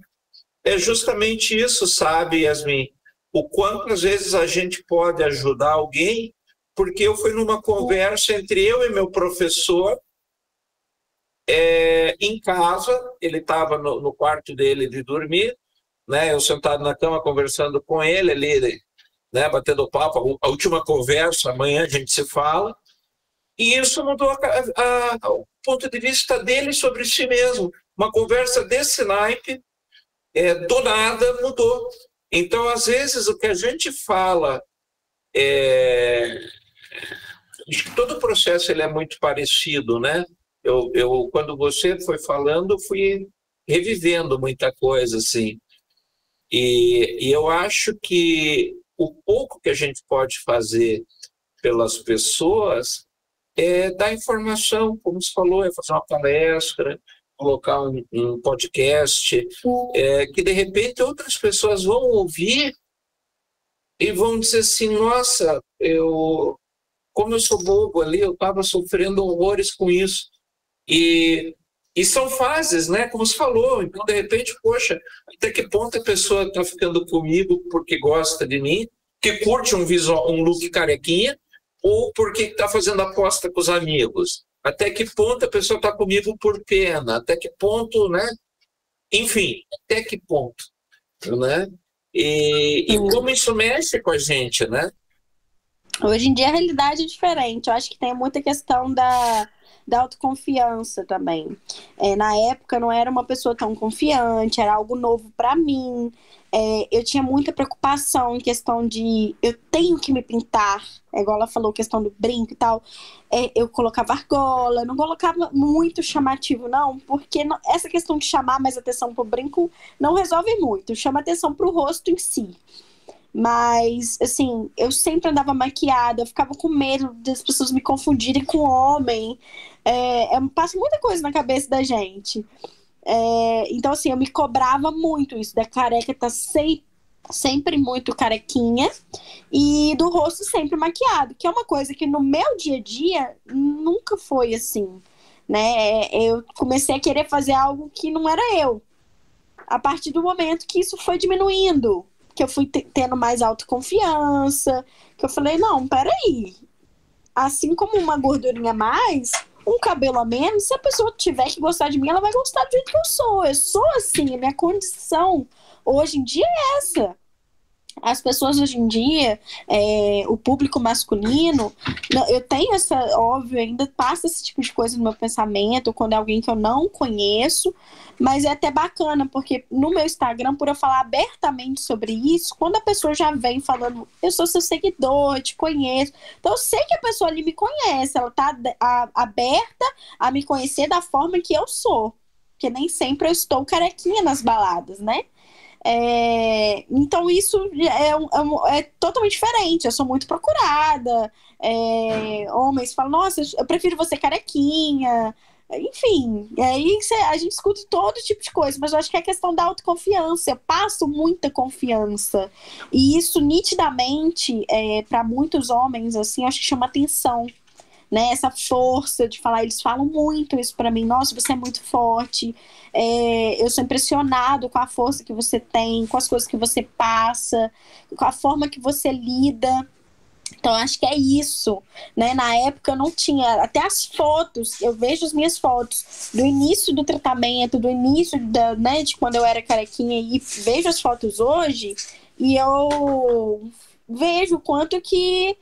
é justamente isso, sabe, Yasmin? O quanto às vezes a gente pode ajudar alguém, porque eu fui numa conversa entre eu e meu professor é, em casa, ele estava no, no, quarto dele de dormir, né? Eu sentado na cama conversando com ele ali, né? Batendo papo, a última conversa, amanhã a gente se fala. E isso mudou a, a, o ponto de vista dele sobre si mesmo. Uma conversa desse naipe é, do nada mudou. Então, às vezes, o que a gente fala, é... todo o processo ele é muito parecido, né? Eu, eu, quando você foi falando, fui revivendo muita coisa, assim. E, e eu acho que o pouco que a gente pode fazer pelas pessoas é dar informação, como você falou, é fazer uma palestra, colocar um, podcast é, que de repente outras pessoas vão ouvir e vão dizer assim, nossa, eu como eu sou bobo ali, eu estava sofrendo horrores com isso. E, e são fases, né? Como você falou. Então, de repente, poxa, até que ponto a pessoa está ficando comigo porque gosta de mim, que curte um visual, um look carequinha, ou porque está fazendo aposta com os amigos até que ponto a pessoa está comigo por pena, até que ponto, né? Enfim, até que ponto, né? E, e como isso mexe com a gente, né? Hoje em dia a realidade é diferente. Eu acho que tem muita questão da, da autoconfiança também. É, na época não era uma pessoa tão confiante, era algo novo para mim. É, eu tinha muita preocupação em questão de eu tenho que me pintar, é igual ela falou, questão do brinco e tal. É, eu colocava argola, não colocava muito chamativo, não, porque não, essa questão de chamar mais atenção pro brinco não resolve muito, chama atenção pro rosto em si. Mas, assim, eu sempre andava maquiada, eu ficava com medo das pessoas me confundirem com homem. É, é, passa muita coisa na cabeça da gente. É, então, assim, eu me cobrava muito isso, da careca tá sempre, sempre muito carequinha e do rosto sempre maquiado, que é uma coisa que no meu dia a dia nunca foi assim, né? Eu comecei a querer fazer algo que não era eu. A partir do momento que isso foi diminuindo, que eu fui tendo mais autoconfiança, que eu falei, não, peraí. Assim como uma gordurinha a mais, um cabelo a menos, se a pessoa tiver que gostar de mim, ela vai gostar do jeito que eu sou. Eu sou assim, a minha condição hoje em dia é essa as pessoas hoje em dia, é, o público masculino, eu tenho essa, óbvio, ainda passa esse tipo de coisa no meu pensamento, quando é alguém que eu não conheço, mas é até bacana, porque no meu Instagram, por eu falar abertamente sobre isso, quando a pessoa já vem falando, eu sou seu seguidor, eu te conheço, então eu sei que a pessoa ali me conhece, ela tá a, aberta a me conhecer da forma que eu sou, porque nem sempre eu estou carequinha nas baladas, né? É, então isso é, é, é, totalmente diferente. Eu sou muito procurada. É, homens falam, nossa, eu prefiro você carequinha. Enfim, aí a gente escuta todo tipo de coisa, mas eu acho que é questão da autoconfiança. Eu passo muita confiança. E isso nitidamente, é, para muitos homens, assim, acho que chama atenção né? Essa força de falar, eles falam muito isso para mim. Nossa, você é muito forte. É, eu sou impressionado com a força que você tem, com as coisas que você passa, com a forma que você lida. Então, acho que é isso, né? Na época eu não tinha, até as fotos, eu vejo as minhas fotos do início do tratamento, do início da, né, de quando eu era carequinha e vejo as fotos hoje e eu vejo o quanto que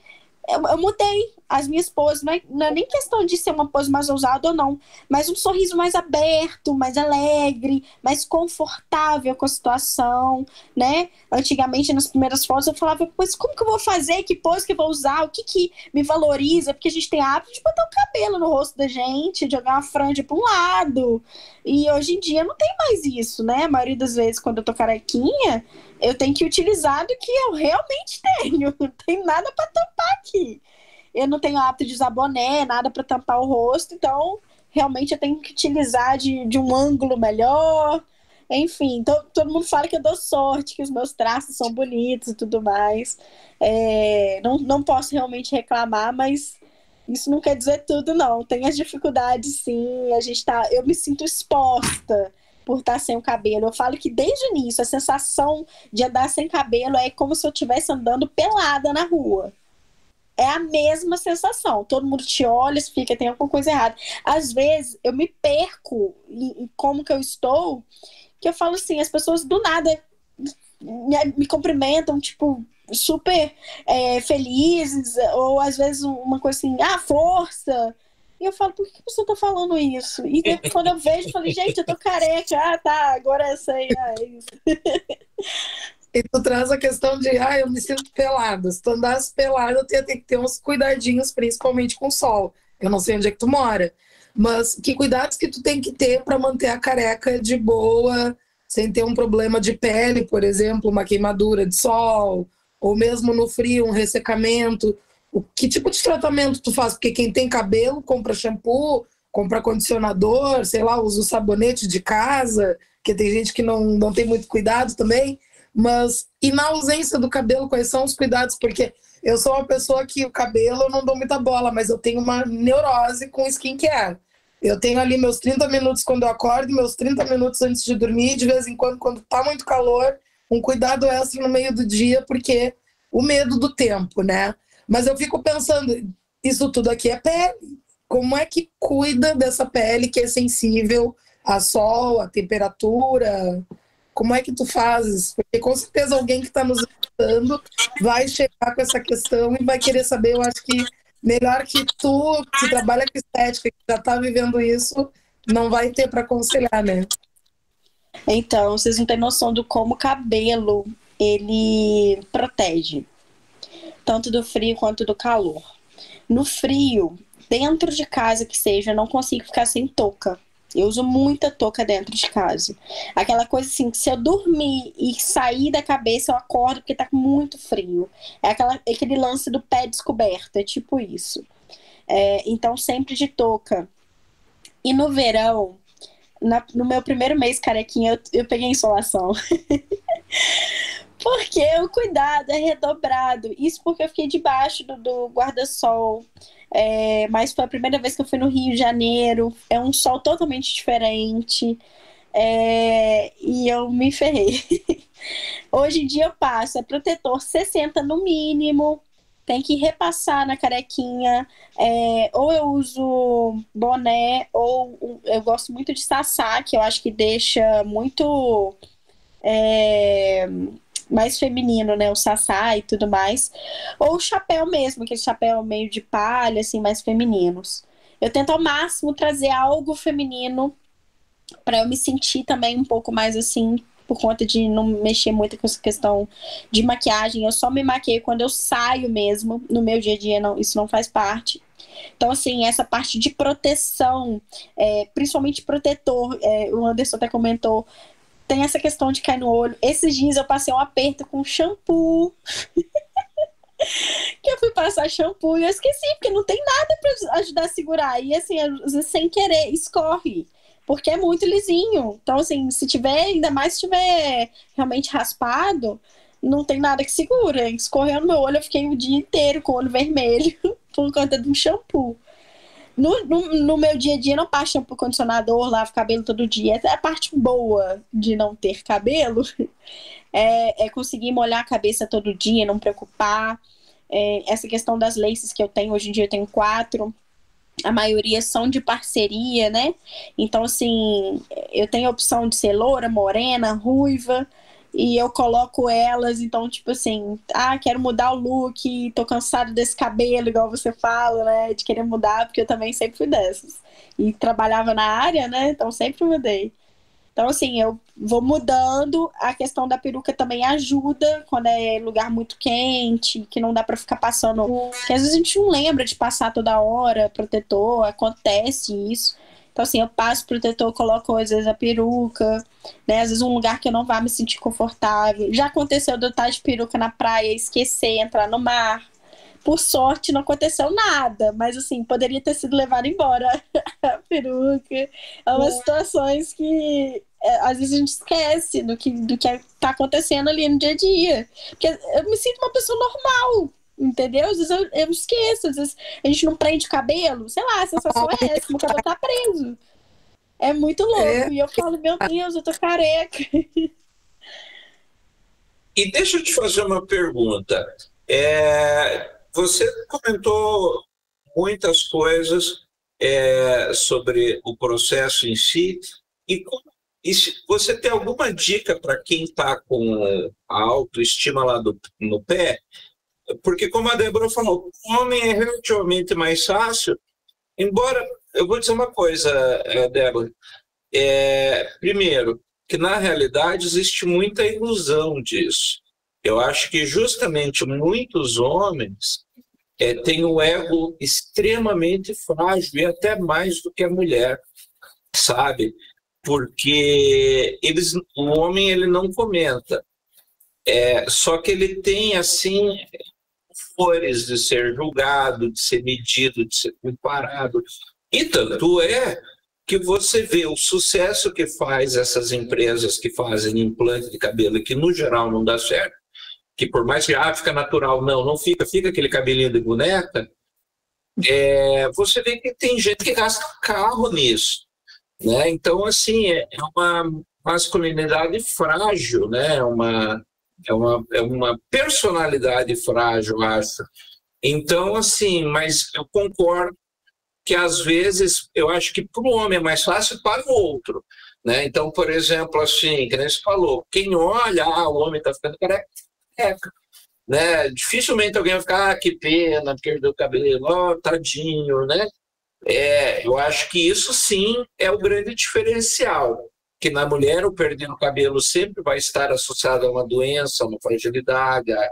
eu, eu mudei as minhas poses, não é, não é, nem questão de ser uma pose mais ousada ou não, mas um sorriso mais aberto, mais alegre, mais confortável com a situação, né? Antigamente, nas primeiras fotos, eu falava, mas como que eu vou fazer? Que pose que eu vou usar? O que que me valoriza? Porque a gente tem hábito de botar o cabelo no rosto da gente, jogar uma franja para um lado. E hoje em dia não tem mais isso, né? A maioria das vezes, quando eu tô carequinha, eu tenho que utilizar do que eu realmente tenho. Não tem nada para tampar aqui. Eu não tenho hábito de usar boné, nada para tampar o rosto, então realmente eu tenho que utilizar de, de um ângulo melhor. Enfim, to, todo mundo fala que eu dou sorte, que os meus traços são bonitos e tudo mais. É, não, não posso realmente reclamar, mas isso não quer dizer tudo, não. Tem as dificuldades, sim. A gente tá. Eu me sinto exposta por estar sem o cabelo. Eu falo que desde o início, a sensação de andar sem cabelo é como se eu estivesse andando pelada na rua. É a mesma sensação. Todo mundo te olha, fica, tem alguma coisa errada. Às vezes eu me perco em, em como que eu estou, que eu falo assim, as pessoas do nada me, me cumprimentam, tipo, super é, felizes, ou às vezes uma coisa assim, ah, força. E eu falo, por que você tá falando isso? E depois, quando eu vejo, eu falei, gente, eu tô careca. Ah, tá, agora eu sei. Ah, é isso. E tu traz a questão de, ah, eu me sinto pelada. Se tu andasse pelada, eu ia ter que ter uns cuidadinhos, principalmente com o sol. Eu não sei onde é que tu mora. Mas que cuidados que tu tem que ter para manter a careca de boa, sem ter um problema de pele, por exemplo, uma queimadura de sol, ou mesmo no frio, um ressecamento o que tipo de tratamento tu faz? Porque quem tem cabelo compra shampoo, compra condicionador, sei lá, usa o sabonete de casa, que tem gente que não, não tem muito cuidado também. Mas, e na ausência do cabelo, quais são os cuidados? Porque eu sou uma pessoa que o cabelo eu não dou muita bola, mas eu tenho uma neurose com skincare. Eu tenho ali meus 30 minutos quando eu acordo, meus 30 minutos antes de dormir, de vez em quando, quando tá muito calor, um cuidado extra no meio do dia, porque o medo do tempo, né? Mas eu fico pensando, isso tudo aqui é pele. Como é que cuida dessa pele que é sensível a sol, a temperatura? Como é que tu fazes? Porque com certeza alguém que está nos escutando vai chegar com essa questão e vai querer saber. Eu acho que melhor que tu, que trabalha com estética, que já está vivendo isso, não vai ter para aconselhar, né? Então, vocês não têm noção do como o cabelo ele protege, tanto do frio quanto do calor. No frio, dentro de casa que seja, eu não consigo ficar sem touca. Eu uso muita touca dentro de casa. Aquela coisa assim, que se eu dormir e sair da cabeça, eu acordo porque tá muito frio. É aquela, aquele lance do pé descoberto, é tipo isso. É, então, sempre de touca. E no verão, na, no meu primeiro mês carequinha, eu, eu peguei insolação. porque o cuidado é redobrado. Isso porque eu fiquei debaixo do, do guarda-sol. É, mas foi a primeira vez que eu fui no Rio de Janeiro. É um sol totalmente diferente. É, e eu me ferrei. Hoje em dia eu passo, é protetor 60 no mínimo, tem que repassar na carequinha. É, ou eu uso boné, ou eu gosto muito de sassá, que eu acho que deixa muito é, mais feminino, né? O sassá e tudo mais. Ou o chapéu mesmo, aquele chapéu meio de palha, assim, mais femininos. Eu tento ao máximo trazer algo feminino para eu me sentir também um pouco mais assim por conta de não mexer muito com essa questão de maquiagem. Eu só me maqueio quando eu saio mesmo. No meu dia a dia, não, isso não faz parte. Então, assim, essa parte de proteção, é, principalmente protetor, é, o Anderson até comentou, tem essa questão de cair no olho. Esses dias eu passei um aperto com shampoo. que eu fui passar shampoo e eu esqueci, porque não tem nada para ajudar a segurar. E assim, sem querer, escorre porque é muito lisinho. Então, assim, se tiver, ainda mais se tiver realmente raspado, não tem nada que segura. Escorreu no meu olho, eu fiquei o dia inteiro com o olho vermelho por conta de um shampoo. No, no, no, meu dia a dia, não passo shampoo, condicionador, lavo cabelo todo dia. Essa é a parte boa de não ter cabelo. É, é conseguir molhar a cabeça todo dia, não preocupar. É, essa questão das laces que eu tenho, hoje em dia eu tenho quatro a maioria são de parceria, né? Então, assim, eu tenho a opção de ser loura, morena, ruiva, e eu coloco elas, então, tipo assim, ah, quero mudar o look, tô cansado desse cabelo, igual você fala, né? De querer mudar, porque eu também sempre fui dessas. E trabalhava na área, né? Então sempre mudei. Então, assim, eu vou mudando. A questão da peruca também ajuda quando é lugar muito quente, que não dá para ficar passando. Que às vezes a gente não lembra de passar toda hora protetor, acontece isso. Então, assim, eu passo protetor, coloco às vezes a peruca, né? Às vezes um lugar que eu não vá me sentir confortável. Já aconteceu de eu estar de peruca na praia esquecer, entrar no mar. Por sorte, não aconteceu nada, mas assim, poderia ter sido levado embora a peruca. É umas situações que é, às vezes a gente esquece do que, do que tá acontecendo ali no dia a dia. Porque eu me sinto uma pessoa normal, entendeu? Às vezes eu, eu esqueço, às vezes a gente não prende o cabelo, sei lá, a sensação é essa, o cabelo tá preso. É muito louco. É. E eu falo, meu Deus, eu tô careca. E deixa eu te fazer uma pergunta. É, você comentou muitas coisas é, sobre o processo em si e como e se você tem alguma dica para quem está com a autoestima lá do, no pé? Porque, como a Débora falou, o homem é relativamente mais fácil, embora, eu vou dizer uma coisa, eh, Débora. É, primeiro, que na realidade existe muita ilusão disso. Eu acho que justamente muitos homens é, têm o ego extremamente frágil e até mais do que a mulher, sabe? porque eles, o homem ele não comenta, é, só que ele tem assim de ser julgado, de ser medido, de ser comparado. E tanto é que você vê o sucesso que faz essas empresas que fazem implante de cabelo, que no geral não dá certo, que por mais que ah, fica natural, não, não fica, fica aquele cabelinho de boneca, é, você vê que tem gente que gasta carro nisso. Né? Então, assim, é, é uma masculinidade frágil, né? É uma, é uma, é uma personalidade frágil, acho. Então, assim, mas eu concordo que às vezes eu acho que para o homem é mais fácil para o outro. Né? Então, por exemplo, assim, que nem você falou, quem olha, ah, o homem está ficando careca, né? Dificilmente alguém vai ficar, ah, que pena, perdeu o cabelo, oh, tadinho, né? É, eu acho que isso sim é o grande diferencial. Que na mulher o perder o cabelo sempre vai estar associado a uma doença, a uma fragilidade, a,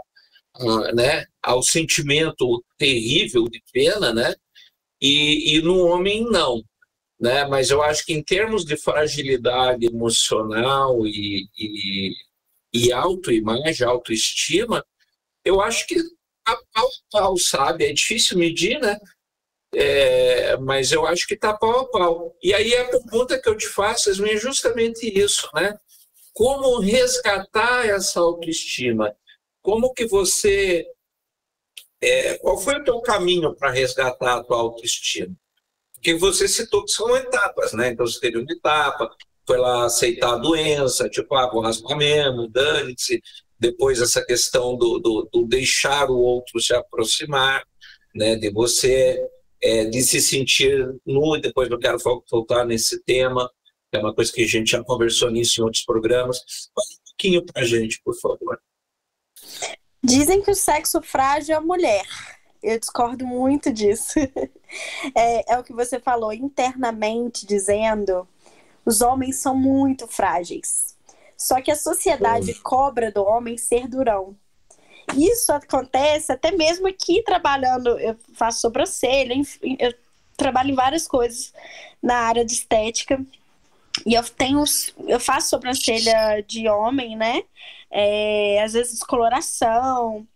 a, né, ao sentimento terrível de pena, né? E, e no homem não, né? Mas eu acho que em termos de fragilidade emocional e, e, e autoimagem, autoestima, eu acho que a pau sabe? É difícil medir, né? É, mas eu acho que está pau a pau. E aí a pergunta que eu te faço é justamente isso, né? Como resgatar essa autoestima? Como que você... É, qual foi o teu caminho para resgatar a tua autoestima? Porque você citou que são etapas, né? Então você teve uma etapa, foi lá aceitar a doença, tipo, ah, vou raspar mesmo, dane-se. Depois essa questão do, do, do deixar o outro se aproximar, né? De você é, de se sentir nu, e depois eu quero voltar nesse tema, que é uma coisa que a gente já conversou nisso em outros programas. Fala um pouquinho para a gente, por favor. Dizem que o sexo frágil é a mulher. Eu discordo muito disso. É, é o que você falou, internamente dizendo, os homens são muito frágeis. Só que a sociedade cobra do homem ser durão. Isso acontece até mesmo aqui trabalhando, eu faço sobrancelha, eu trabalho em várias coisas na área de estética. E eu tenho, eu faço sobrancelha de homem, né? É, às vezes descoloração.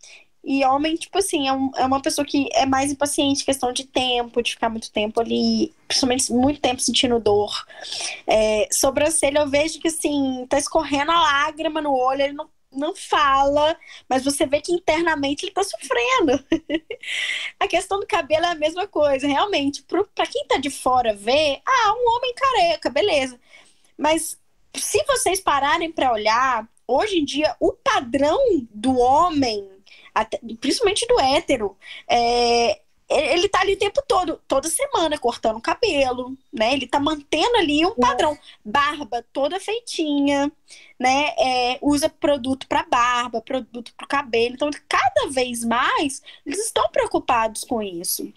E homem, tipo assim, é, um, é, uma pessoa que é mais impaciente, questão de tempo, de ficar muito tempo ali, principalmente muito tempo sentindo dor. É, sobrancelha, eu vejo que assim, tá escorrendo a lágrima no olho, ele não não fala, mas você vê que internamente ele tá sofrendo. a questão do cabelo é a mesma coisa, realmente. Para quem tá de fora ver, ah, um homem careca, beleza. Mas se vocês pararem para olhar, hoje em dia o padrão do homem, até, principalmente do hétero, é, ele tá ali o tempo todo, toda semana, cortando o cabelo, né? Ele tá mantendo ali um padrão. Barba toda feitinha, né? É, usa produto para barba, produto para cabelo. Então, cada vez mais, eles estão preocupados com isso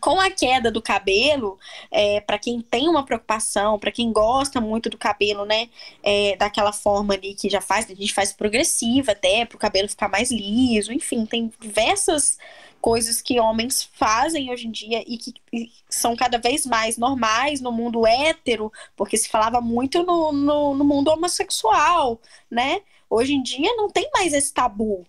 com a queda do cabelo, é, para quem tem uma preocupação, para quem gosta muito do cabelo, né, é, daquela forma ali que já faz, a gente faz progressiva até, para o cabelo ficar mais liso, enfim, tem diversas coisas que homens fazem hoje em dia e que são cada vez mais normais no mundo hétero, porque se falava muito no, no, no mundo homossexual, né? Hoje em dia não tem mais esse tabu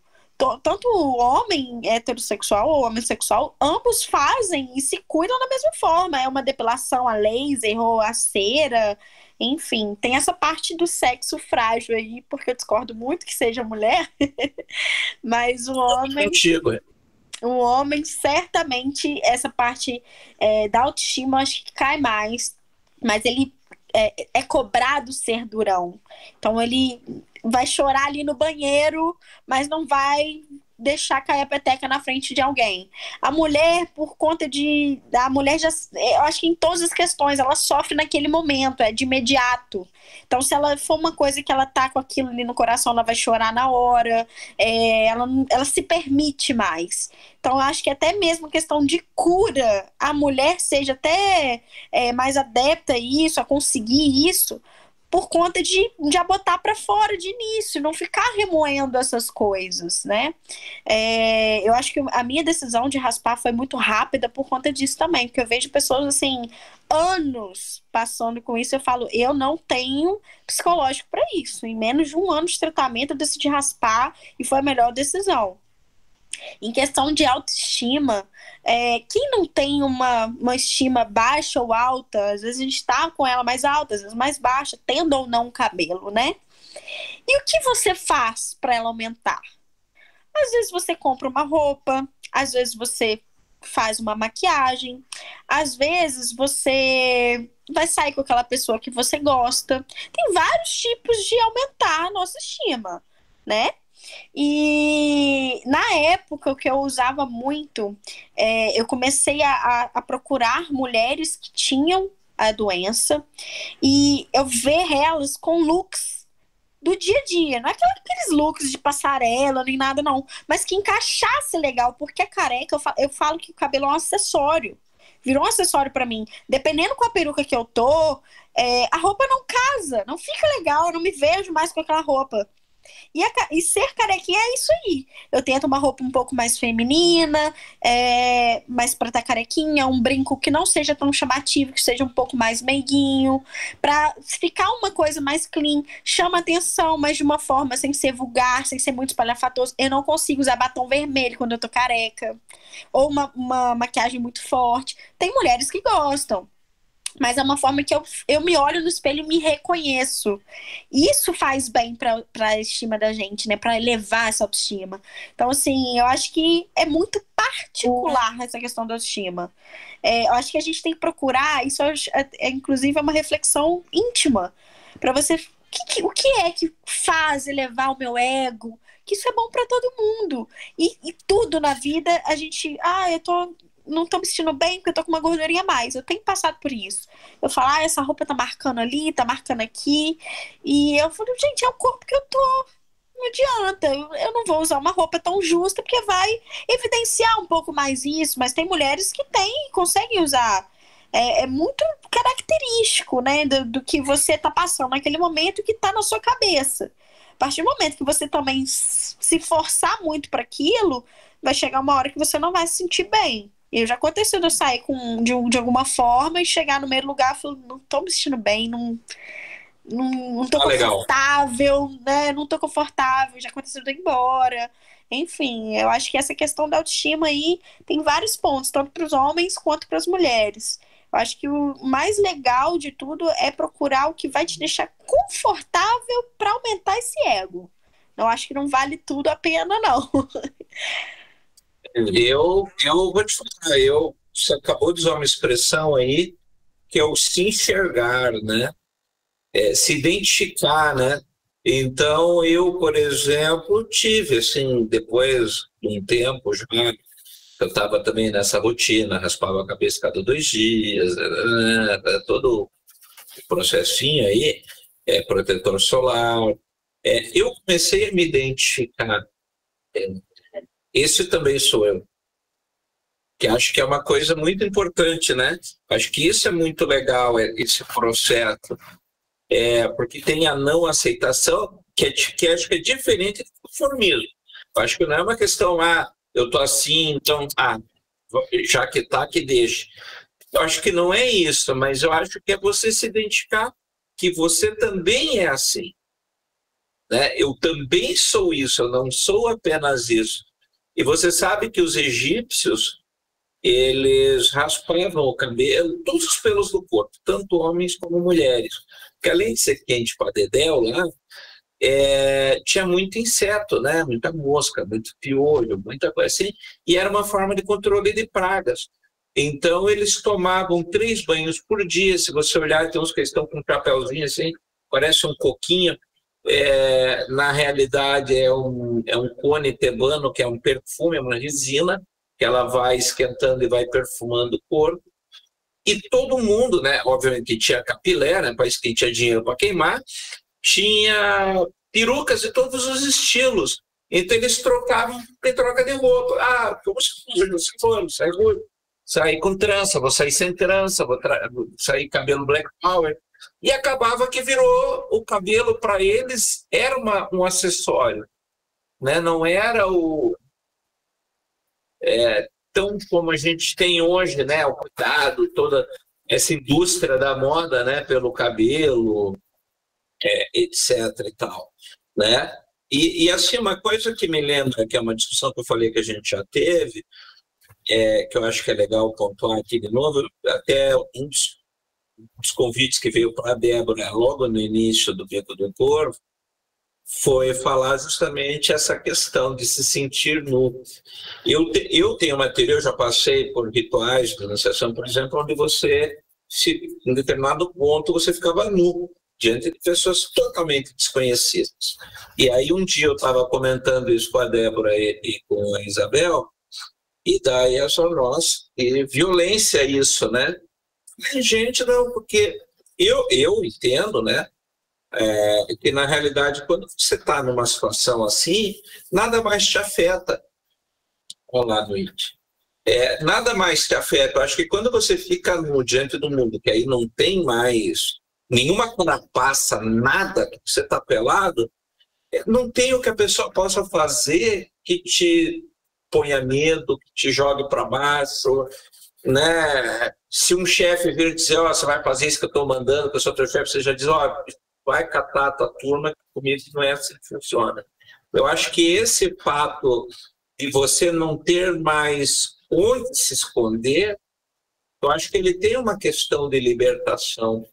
tanto o homem heterossexual ou homossexual, ambos fazem e se cuidam da mesma forma. É uma depilação a laser ou a cera, enfim, tem essa parte do sexo frágil aí, porque eu discordo muito que seja mulher, mas o homem. Antigo. É. O homem, certamente, essa parte é, da autoestima, acho que cai mais, mas ele é, é cobrado ser durão. Então ele vai chorar ali no banheiro, mas não vai deixar cair a peteca na frente de alguém. A mulher, por conta de. A mulher já. Eu acho que em todas as questões, ela sofre naquele momento, é de imediato. Então, se ela for uma coisa que ela tá com aquilo ali no coração, ela vai chorar na hora, é, ela, ela se permite mais. Então, eu acho que até mesmo questão de cura, a mulher seja até é, mais adepta a isso, a conseguir isso, por conta de já botar para fora de início, não ficar remoendo essas coisas, né? É, eu acho que a minha decisão de raspar foi muito rápida por conta disso também, porque eu vejo pessoas assim anos passando com isso, eu falo, eu não tenho psicológico para isso. Em menos de um ano de tratamento, eu decidi raspar e foi a melhor decisão. Em questão de autoestima, é, quem não tem uma, uma estima baixa ou alta, às vezes a gente está com ela mais alta, às vezes mais baixa, tendo ou não cabelo, né? E o que você faz para ela aumentar? Às vezes você compra uma roupa, às vezes você faz uma maquiagem, às vezes você vai sair com aquela pessoa que você gosta. Tem vários tipos de aumentar a nossa estima, né? E na época, o que eu usava muito, é, eu comecei a, a, procurar mulheres que tinham a doença e eu ver elas com looks do dia a dia, não é aqueles looks de passarela nem nada, não, mas que encaixasse legal, porque a careca, eu falo, eu falo que o cabelo é um acessório virou um acessório para mim. Dependendo com a peruca que eu tô, é, a roupa não casa, não fica legal, eu não me vejo mais com aquela roupa. E, a, e, ser carequinha é isso aí. Eu tento uma roupa um pouco mais feminina, é, mais pra estar tá carequinha, um brinco que não seja tão chamativo, que seja um pouco mais meiguinho, pra ficar uma coisa mais clean, chama atenção, mas de uma forma sem ser vulgar, sem ser muito espalhafatoso. Eu não consigo usar batom vermelho quando eu tô careca, ou uma, uma maquiagem muito forte. Tem mulheres que gostam mas é uma forma que eu, eu me olho no espelho e me reconheço. Isso faz bem para a estima da gente, né? Para elevar essa autoestima. Então, assim, eu acho que é muito particular essa questão da autoestima. É, eu acho que a gente tem que procurar, isso é, é inclusive é uma reflexão íntima, para você. Que, que, o que é que faz elevar o meu ego? Que isso é bom para todo mundo. E, e tudo na vida, a gente. Ah, eu tô não tô me sentindo bem porque eu tô com uma gordurinha a mais. Eu tenho passado por isso. Eu falo, ah, essa roupa tá marcando ali, tá marcando aqui. E eu falo, gente, é o corpo que eu tô. Não adianta, eu não vou usar uma roupa tão justa porque vai evidenciar um pouco mais isso. Mas tem mulheres que têm, conseguem usar. É, é muito característico, né, do, do que você tá passando naquele momento que tá na sua cabeça. A partir do momento que você também se forçar muito para aquilo, vai chegar uma hora que você não vai se sentir bem. E já aconteceu de eu sair com, de, de alguma forma e chegar no meio lugar e falar, não tô me sentindo bem, não, não, não tô ah, confortável, legal. né? Não tô confortável, já aconteceu de ir embora. Enfim, eu acho que essa questão da autoestima aí tem vários pontos, tanto para os homens quanto para as mulheres. Eu acho que o mais legal de tudo é procurar o que vai te deixar confortável para aumentar esse ego. Eu acho que não vale tudo a pena, não. Eu, eu vou te falar, eu, você acabou de usar uma expressão aí que é o se enxergar, né? É, se identificar, né? Então, eu, por exemplo, tive, assim, depois de um tempo já, eu estava também nessa rotina, raspava a cabeça cada dois dias, todo o processinho aí, é, protetor solar. É, eu comecei a me identificar é, esse também sou eu. Que acho que é uma coisa muito importante, né? Acho que isso é muito legal, é, esse processo. É, porque tem a não aceitação, que, é, que acho que é diferente do conformismo. Acho que não é uma questão, ah, eu tô assim, então, ah, já que tá, que deixe. Eu acho que não é isso, mas eu acho que é você se identificar que você também é assim. Né? Eu também sou isso, eu não sou apenas isso. E você sabe que os egípcios, eles raspavam o cabelo, todos os pelos do corpo, tanto homens como mulheres. Porque além de ser quente para dedéu lá, é, tinha muito inseto, né? muita mosca, muito piolho, muita coisa assim, e era uma forma de controle de pragas. Então, eles tomavam três banhos por dia. Se você olhar, tem uns que estão com um chapéuzinho assim, parece um coquinho é, na realidade é um, é um cone tebano, que é um perfume, é uma resina, que ela vai esquentando e vai perfumando o corpo. E todo mundo, né, obviamente que tinha capilé, né, país que tinha dinheiro para queimar, tinha perucas de todos os estilos. Então eles trocavam em troca de roupa. Ah, como se fosse, sai, sai com trança, vou sair sem trança, vou sair cabelo black power. E acabava que virou o cabelo para eles era uma, um acessório, né? Não era o é, tão como a gente tem hoje, né? O cuidado, toda essa indústria da moda, né? Pelo cabelo, é, etc. e tal, né? E, e, assim uma coisa que me lembra que é uma discussão que eu falei que a gente já teve, é, que eu acho que é legal pontuar aqui de novo, até um dos dos convites que veio para a Débora logo no início do Beco do Corvo foi falar justamente essa questão de se sentir nu. Eu, te, eu tenho material, eu já passei por rituais de iniciação, por exemplo, onde você, se, em determinado ponto, você ficava nu diante de pessoas totalmente desconhecidas. E aí um dia eu estava comentando isso com a Débora e, e, com a Isabel, e daí a só nós, e violência isso, né? Gente, não, porque eu, eu entendo, né? É, que na realidade, quando você está numa situação assim, nada mais te afeta. Olá, noite. é, nada mais que afeta. Eu acho que quando você fica no diante do mundo, que aí não tem mais nenhuma passa nada, que você está pelado, é, não tem o que a pessoa possa fazer que te ponha medo, que te jogue para baixo, né? Se um chefe vir dizer, ó, oh, você vai fazer isso que eu estou mandando, que eu sou teu chefe, você já diz, ó, oh, vai catar a tua turma, comigo não é assim que funciona. Eu acho que esse fato de você não ter mais onde se esconder, eu acho que ele tem uma questão de libertação.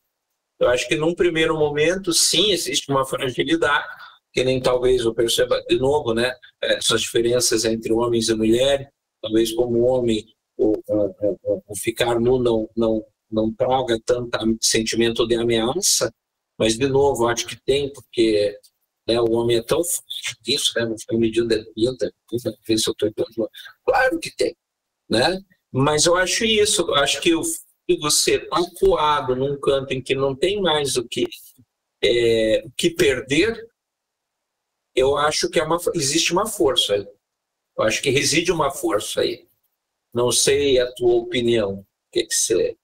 Eu acho que num primeiro momento, sim, existe uma fragilidade, que nem talvez eu perceba de novo, né? Essas diferenças entre homens e mulheres, talvez como homem o, o, o ficar nu não, não, não traga tanto sentimento de ameaça, mas de novo, acho que tem, porque né, o homem é tão forte disso, né? Não fica medindo de ver se eu estou Claro que tem né? Mas eu acho isso, eu acho que o que você está coado num canto em que não tem mais o que, é, o que perder, eu acho que é uma, existe uma força. Eu acho que reside uma força aí. Não sei a tua opinião. O que, que você.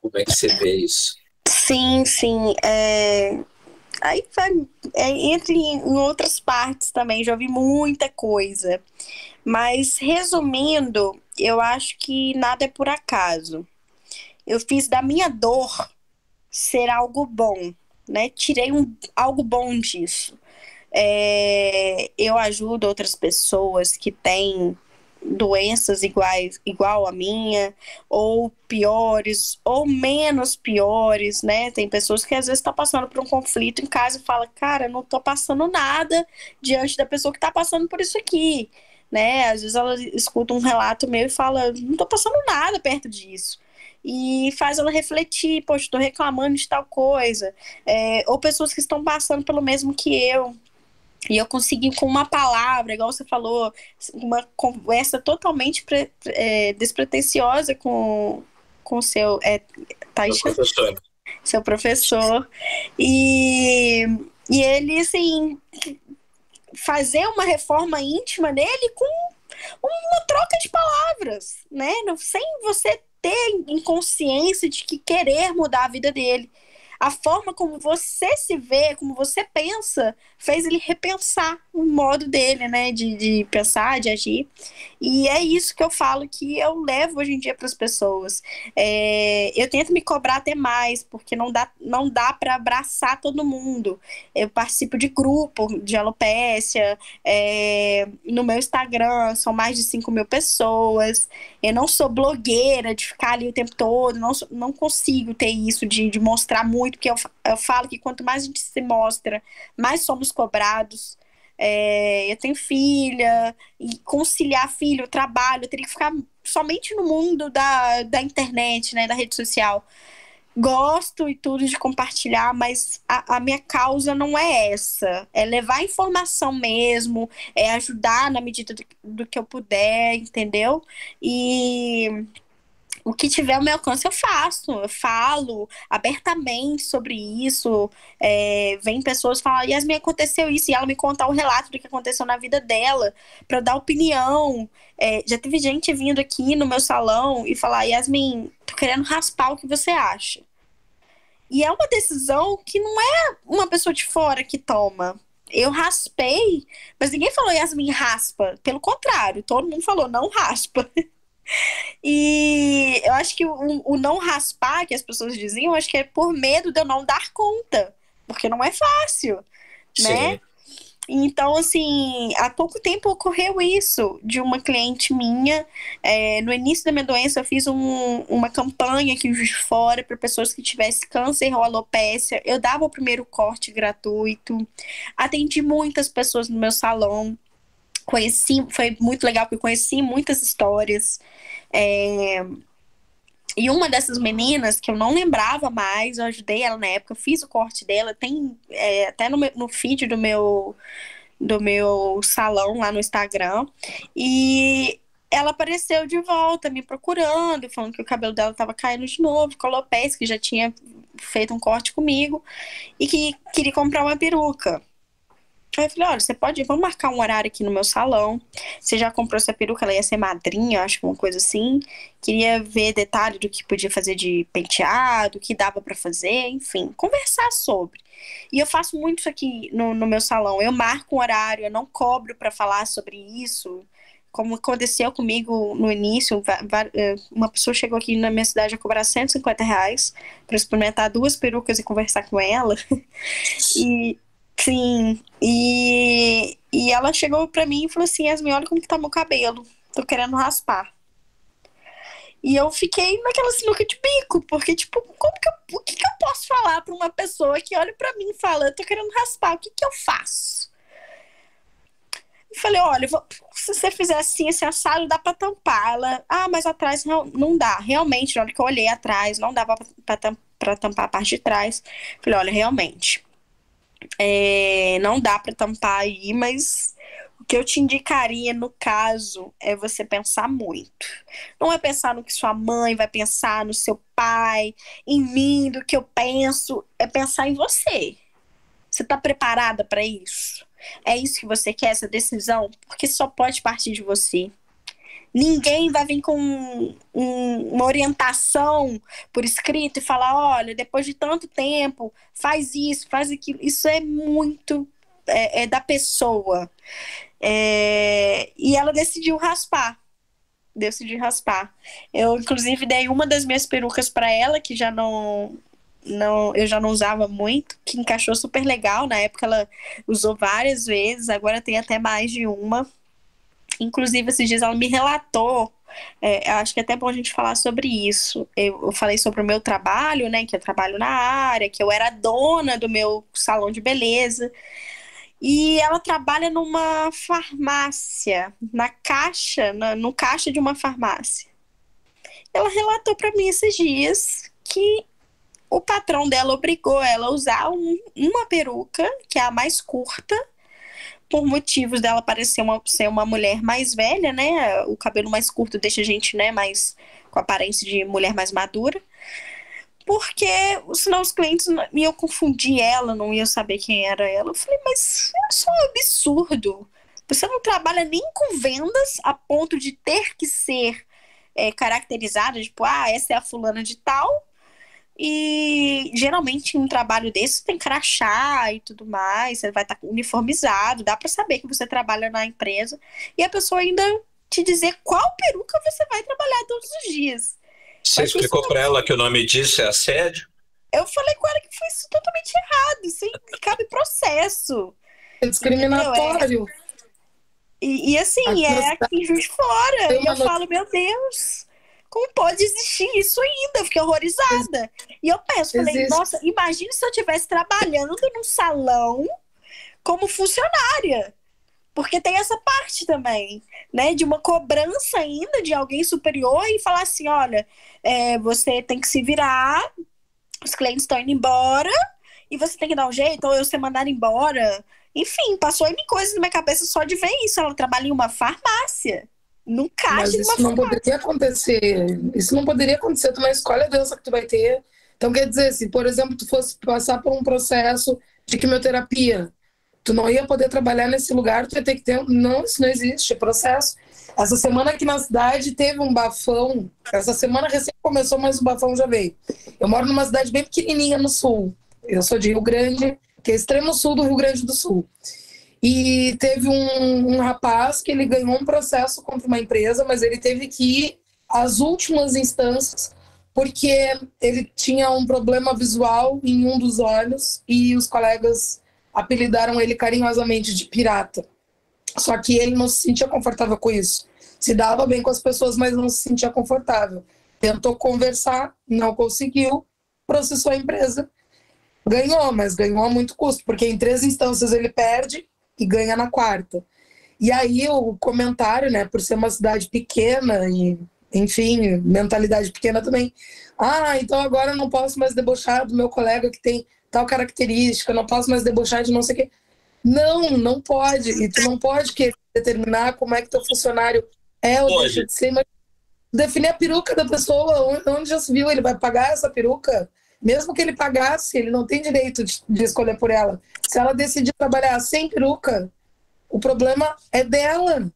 Como é que você vê isso? Sim, sim. É... Aí é, entre em outras partes também, já ouvi muita coisa. Mas resumindo, eu acho que nada é por acaso. Eu fiz da minha dor ser algo bom, né? Tirei um, algo bom disso. É, eu ajudo outras pessoas que têm doenças iguais igual a minha ou piores ou menos piores, né? Tem pessoas que às vezes estão tá passando por um conflito em casa e fala, cara, não tô passando nada diante da pessoa que está passando por isso aqui né? Às vezes ela escuta um relato meu e fala, não tô passando nada perto disso. E faz ela refletir, poxa, estou reclamando de tal coisa. É, ou pessoas que estão passando pelo mesmo que eu. E eu consegui, com uma palavra, igual você falou, uma conversa totalmente pre, é, despretensiosa com o seu. É, seu professor. Seu professor. E, e ele, assim, fazer uma reforma íntima nele com uma troca de palavras, né? Sem você ter inconsciência de que querer mudar a vida dele a forma como você se vê, como você pensa, fez ele repensar o modo dele, né, de, de pensar, de agir. E é isso que eu falo que eu levo hoje em dia para as pessoas. É, eu tento me cobrar até mais, porque não dá, não dá para abraçar todo mundo. Eu participo de grupo de alopécia, é, no meu Instagram são mais de 5 mil pessoas. Eu não sou blogueira de ficar ali o tempo todo, não, não consigo ter isso de, de mostrar muito muito, porque eu, eu falo que quanto mais a gente se mostra, mais somos cobrados. É, eu tenho filha, e conciliar filho, trabalho, eu teria que ficar somente no mundo da, da internet, né, da rede social. Gosto e tudo de compartilhar, mas a, a minha causa não é essa. É levar informação mesmo, é ajudar na medida do, do que eu puder, entendeu? E o que tiver ao meu alcance eu faço, eu falo abertamente sobre isso. É, vem pessoas falar, Yasmin, aconteceu isso, e ela me contar o relato do que aconteceu na vida dela, para eu dar opinião. É, já teve gente vindo aqui no meu salão e falar, Yasmin, tô querendo raspar o que você acha. E é uma decisão que não é uma pessoa de fora que toma. Eu raspei, mas ninguém falou Yasmin raspa. Pelo contrário, todo mundo falou não raspa. E eu acho que o, o, não raspar que as pessoas diziam, acho que é por medo de eu não dar conta, porque não é fácil, Sim. né? Então, assim, há pouco tempo ocorreu isso de uma cliente minha. É, no início da minha doença, eu fiz um, uma campanha aqui de fora para pessoas que tivessem câncer ou alopécia. Eu dava o primeiro corte gratuito. Atendi muitas pessoas no meu salão conheci, foi muito legal porque conheci muitas histórias. É, e uma dessas meninas, que eu não lembrava mais, eu ajudei ela na época, fiz o corte dela, tem é, até no, meu, no feed do meu, do meu salão lá no Instagram. E ela apareceu de volta, me procurando, falando que o cabelo dela estava caindo de novo, alopecia, que já tinha feito um corte comigo, e que queria comprar uma peruca. Aí eu falei, olha, você pode, vamos marcar um horário aqui no meu salão. Você já comprou essa peruca, ela ia ser madrinha, acho uma coisa assim. Queria ver detalhe do que podia fazer de penteado, o que dava para fazer, enfim, conversar sobre. E eu faço muito isso aqui no, no meu salão. Eu marco um horário, eu não cobro para falar sobre isso. Como aconteceu comigo no início, eh, uma pessoa chegou aqui na minha cidade a cobrar 150 reais para experimentar duas perucas e conversar com ela. e Sim, e, e ela chegou pra mim e falou assim: Yasmin, olha como que tá meu cabelo, tô querendo raspar. E eu fiquei naquela sinuca de bico, porque, tipo, como que eu, o que, que eu posso falar pra uma pessoa que olha pra mim e fala: eu tô querendo raspar, o que, que eu faço? Eu falei: olha, se você fizer assim, esse assado, dá pra tampar. Ela, ah, mas atrás não, não dá. Realmente, na hora que eu olhei atrás, não dava pra, pra, pra tampar a parte de trás. Falei: olha, realmente é, não dá para tampar aí, mas o que eu te indicaria no caso é você pensar muito. Não é pensar no que sua mãe vai pensar, no seu pai, em mim, do que eu penso, é pensar em você. Você está preparada para isso? É isso que você quer, essa decisão? Porque só pode partir de você. Ninguém vai vir com um, um, uma orientação por escrito e falar: olha, depois de tanto tempo, faz isso, faz aquilo. Isso é muito é, é da pessoa. É, e ela decidiu raspar. Decidiu raspar. Eu, inclusive, dei uma das minhas perucas para ela, que já não, não, eu já não usava muito, que encaixou super legal. Na época ela usou várias vezes, agora tem até mais de uma. Inclusive, esses dias ela me relatou. É, acho que é até bom a gente falar sobre isso. Eu, eu, falei sobre o meu trabalho, né? Que eu trabalho na área, que eu era dona do meu salão de beleza. E ela trabalha numa farmácia, na caixa, na, no caixa de uma farmácia. Ela relatou para mim esses dias que o patrão dela obrigou ela a usar um, uma peruca, que é a mais curta, por motivos dela parecer uma, ser uma mulher mais velha, né? O cabelo mais curto deixa a gente, né, mais com aparência de mulher mais madura. Porque senão os clientes iam confundir ela, não iam saber quem era ela. Eu falei, mas é só um absurdo. Você não trabalha nem com vendas a ponto de ter que ser é, caracterizada, tipo, ah, essa é a fulana de tal, e geralmente um trabalho desse tem crachá e tudo mais, você vai estar tá uniformizado, dá para saber que você trabalha na empresa e a pessoa ainda te dizer qual peruca você vai trabalhar todos os dias. Você Mas explicou para ela que o nome disso é assédio? Eu falei com ela que foi isso totalmente errado, isso cabe processo. É discriminatório. É. E, e, assim, é aqui Juiz Fora. E eu falo, meu Deus, como pode existir isso ainda? Eu fiquei horrorizada. E eu penso, falei, Existe. nossa, imagine se eu estivesse trabalhando num salão como funcionária. Porque tem essa parte também, né? De uma cobrança ainda de alguém superior e falar assim: olha, é, você tem que se virar, os clientes estão indo embora e você tem que dar um jeito, ou eu ser mandado embora. Enfim, passou em coisas na minha cabeça só de ver isso. Ela trabalha em uma farmácia num caixa Mas isso não poderia acontecer. Isso não poderia acontecer. Tu não escolhe a doença que tu vai ter. Então, quer dizer, se, por exemplo, tu fosse passar por um processo de quimioterapia, tu não ia poder trabalhar nesse lugar, tu ia ter que ter. Não, isso não existe. É processo. Essa semana aqui na cidade teve um bafão. Essa semana recém começou, mas o bafão já veio. Eu moro numa cidade bem pequenininha no sul. Eu sou de Rio Grande, que é extremo sul do Rio Grande do Sul. E teve um, um rapaz que ele ganhou um processo contra uma empresa, mas ele teve que ir às últimas instâncias porque ele tinha um problema visual em um dos olhos e os colegas apelidaram ele carinhosamente de pirata. Só que ele não se sentia confortável com isso. Se dava bem com as pessoas, mas não se sentia confortável. Tentou conversar, não conseguiu, processou a empresa. Ganhou, mas ganhou a muito custo, porque em três instâncias ele perde e ganha na quarta. E aí o comentário, né, por ser uma cidade pequena e, enfim, mentalidade pequena também. Ah, então agora eu não posso mais debochar do meu colega que tem tal característica, não posso mais debochar de não sei o quê. Não, não pode. E tu não pode querer determinar como é que teu funcionário é ou pode. deixa de ser, mas definir a peruca da pessoa, onde já se viu, ele vai pagar essa peruca? Mesmo que ele pagasse, ele não tem direito de, de escolher por ela. Se ela decidir trabalhar sem peruca, o problema é dela,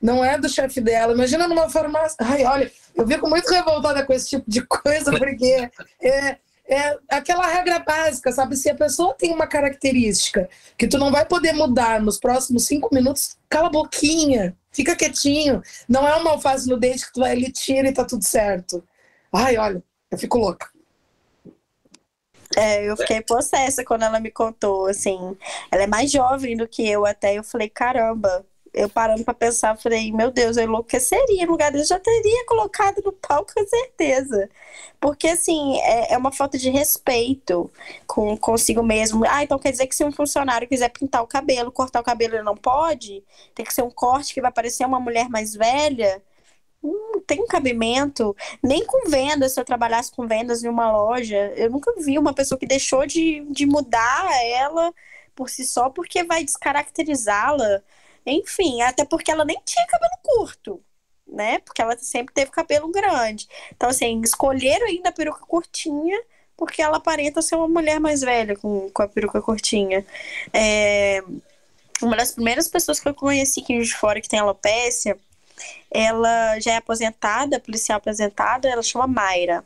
não é do chefe dela. Imagina numa farmácia. Ai, olha, eu fico muito revoltada com esse tipo de coisa, porque é, é aquela regra básica, sabe? Se a pessoa tem uma característica que tu não vai poder mudar nos próximos cinco minutos, cala a boquinha, fica quietinho. Não é uma alface no dente que tu vai ali, tira e tá tudo certo. Ai, olha, eu fico louca. É, eu fiquei possessa quando ela me contou, assim. Ela é mais jovem do que eu até. Eu falei, caramba. Eu parando pra pensar, falei, meu Deus, eu enlouqueceria. No lugar dele, já teria colocado no pau com certeza. Porque, assim, é, é uma falta de respeito com consigo mesmo. Ah, então quer dizer que se um funcionário quiser pintar o cabelo, cortar o cabelo, ele não pode? Tem que ser um corte que vai parecer uma mulher mais velha? Hum, tem cabimento. Nem com vendas, se eu trabalhasse com vendas em uma loja, eu nunca vi uma pessoa que deixou de, de mudar ela por si só porque vai descaracterizá-la. Enfim, até porque ela nem tinha cabelo curto, né? Porque ela sempre teve cabelo grande. Então, assim, escolheram ainda a peruca curtinha porque ela aparenta ser uma mulher mais velha com, com a peruca curtinha. É... Uma das primeiras pessoas que eu conheci aqui de fora que tem alopecia ela já é aposentada, policial aposentada, ela chama Mayra.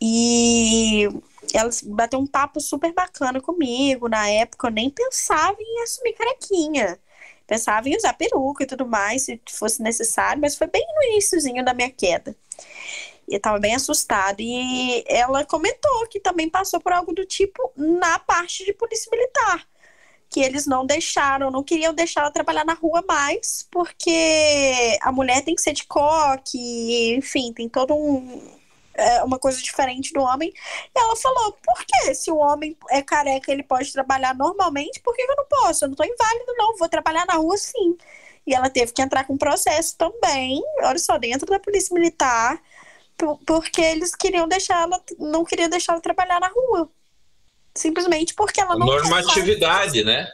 E ela bateu um papo super bacana comigo. Na época eu nem pensava em assumir carequinha. Pensava em usar peruca e tudo mais, se fosse necessário, mas foi bem no iníciozinho da minha queda. E eu tava bem assustada. E ela comentou que também passou por algo do tipo na parte de polícia militar que eles não deixaram, não queriam deixar ela trabalhar na rua mais, porque a mulher tem que ser de coque, enfim, tem todo um é, uma coisa diferente do homem. E ela falou: por que se o homem é careca, ele pode trabalhar normalmente, por que eu não posso? Eu não tô inválido, não, vou trabalhar na rua sim. E ela teve que entrar com processo também, olha só, dentro da polícia militar, porque eles queriam deixar ela, não queriam deixar ela trabalhar na rua. Simplesmente porque ela não. Normatividade, né?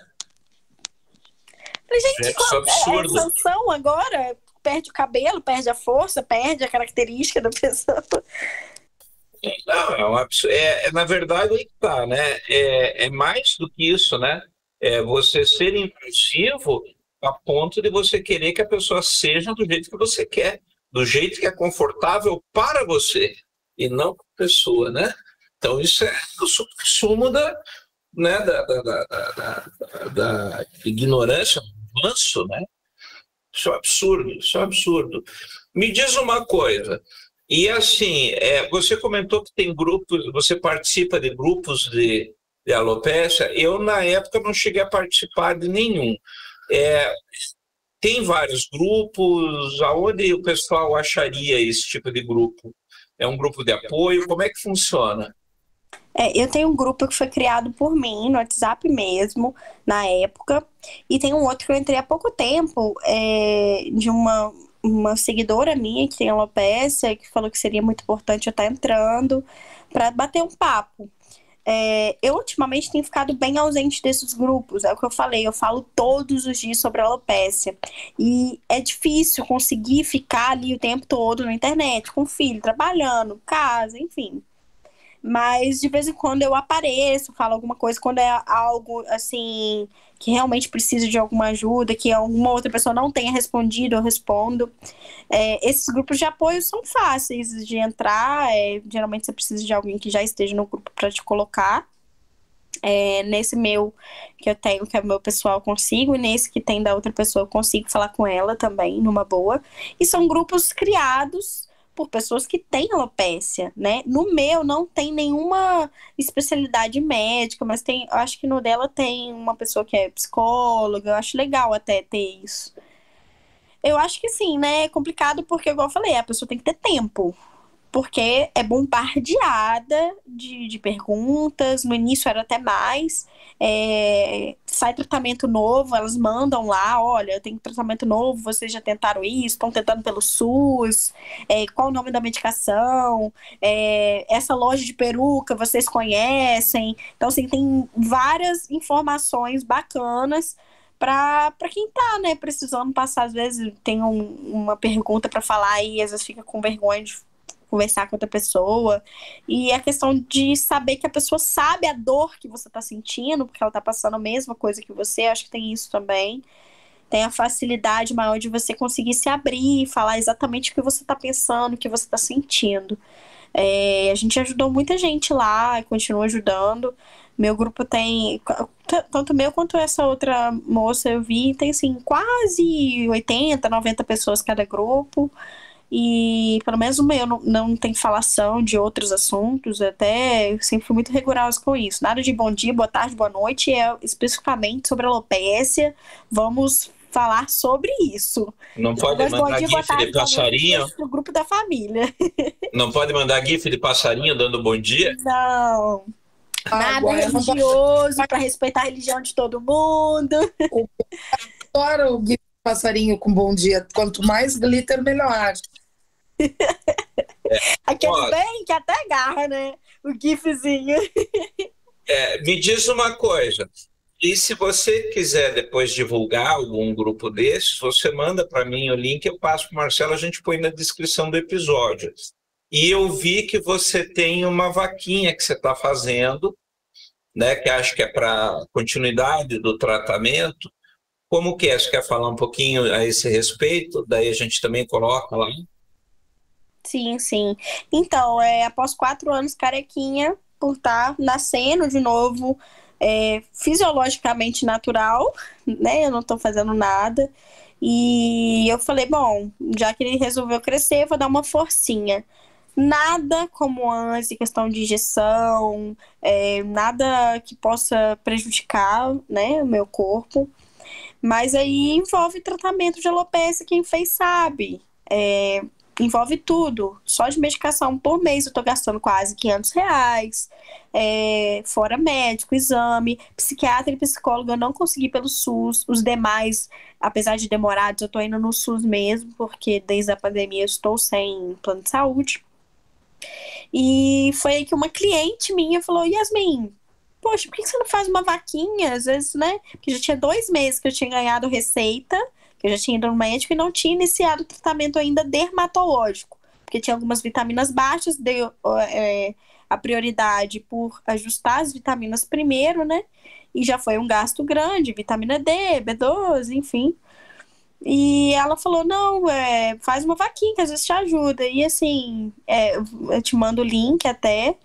Gente, é absurdo. É sanção agora perde o cabelo, perde a força, perde a característica da pessoa. Não, é, um absurdo. é, é na verdade aí tá, né? É, é mais do que isso, né? É você ser impulsivo a ponto de você querer que a pessoa seja do jeito que você quer, do jeito que é confortável para você e não para a pessoa, né? Então, isso é o sumo da, né, da, da, da, da, ignorância, avanço, né? Isso é absurdo, isso é absurdo. Me diz uma coisa, e assim, é, você comentou que tem grupos, você participa de grupos de, de alopecia, eu na época não cheguei a participar de nenhum. É, tem vários grupos, aonde o pessoal acharia esse tipo de grupo? É um grupo de apoio? Como é que funciona? É, eu tenho um grupo que foi criado por mim, no WhatsApp mesmo, na época. E tem um outro que eu entrei há pouco tempo, é, de uma, uma seguidora minha que tem alopecia, que falou que seria muito importante eu estar entrando, para bater um papo. É, eu ultimamente tenho ficado bem ausente desses grupos, é o que eu falei, eu falo todos os dias sobre alopecia. E é difícil conseguir ficar ali o tempo todo na internet, com filho, trabalhando, casa, enfim. Mas de vez em quando eu apareço, falo alguma coisa, quando é algo assim que realmente precisa de alguma ajuda, que alguma outra pessoa não tenha respondido, eu respondo. É, esses grupos de apoio são fáceis de entrar, é, geralmente você precisa de alguém que já esteja no grupo para te colocar. É, nesse meu que eu tenho, que é o meu pessoal, consigo, e nesse que tem da outra pessoa, eu consigo falar com ela também, numa boa. E são grupos criados por pessoas que têm alopecia, né? No meu não tem nenhuma especialidade médica, mas tem, acho que no dela tem uma pessoa que é psicóloga, eu acho legal até ter isso. Eu acho que sim, né? É complicado porque, igual eu falei, a pessoa tem que ter tempo porque é bombardeada de, de perguntas. No início era até mais. É, sai tratamento novo, elas mandam lá: olha, tem tratamento novo, vocês já tentaram isso, estão tentando pelo SUS, é, qual o nome da medicação, é, essa loja de peruca vocês conhecem. Então, assim, tem várias informações bacanas para quem tá, né, precisando passar. Às vezes tem um, uma pergunta para falar e às vezes fica com vergonha de conversar com outra pessoa. E a questão de saber que a pessoa sabe a dor que você está sentindo, porque ela está passando a mesma coisa que você, acho que tem isso também. Tem a facilidade maior de você conseguir se abrir e falar exatamente o que você está pensando, o que você está sentindo. É, a gente ajudou muita gente lá continua ajudando. Meu grupo tem, tanto meu quanto essa outra moça eu vi, tem assim, quase 80, 90 pessoas cada grupo. E pelo menos o meu não, não tem falação de outros assuntos, até eu sempre fui muito rigorosa com isso. Nada de bom dia, boa tarde, boa noite, é especificamente sobre alopécia. Vamos falar sobre isso. Não pode mandar dia, GIF tarde, de passarinho? No grupo da família. Não pode mandar GIF de passarinho dando bom dia? Não. Nada Agora, religioso, para respeitar a religião de todo mundo. Adoro o GIF de passarinho com bom dia. Quanto mais glitter, melhor. É. Aquele Ó, bem que até agarra, né? O gifzinho. É, me diz uma coisa. E se você quiser depois divulgar algum grupo desses, você manda para mim o link, eu passo para o Marcelo, a gente põe na descrição do episódio. E eu vi que você tem uma vaquinha que você está fazendo, né, que acho que é para continuidade do tratamento. Como que é? Você quer falar um pouquinho a esse respeito? Daí a gente também coloca lá. Sim, sim. Então, é, após quatro anos carequinha, por estar tá nascendo de novo, é, fisiologicamente natural, né? Eu não estou fazendo nada. E eu falei, bom, já que ele resolveu crescer, vou dar uma forcinha. Nada como antes, questão de injeção, é, nada que possa prejudicar né, o meu corpo. Mas aí envolve tratamento de alopecia, quem fez sabe. É, envolve tudo. Só de medicação por mês eu tô gastando quase 500 reais. É, fora médico, exame, psiquiatra e psicólogo eu não consegui pelo SUS. Os demais, apesar de demorados, eu tô indo no SUS mesmo, porque desde a pandemia eu estou sem plano de saúde. E foi aí que uma cliente minha falou: Yasmin, poxa, por que você não faz uma vaquinha? Às vezes, né? Porque já tinha dois meses que eu tinha ganhado receita eu já tinha ido no médico e não tinha iniciado o tratamento ainda dermatológico, porque tinha algumas vitaminas baixas, deu é, a prioridade por ajustar as vitaminas primeiro, né? E já foi um gasto grande, vitamina D, B12, enfim. E ela falou: não, é, faz uma vaquinha que às vezes te ajuda. E assim, é, eu te mando o link até,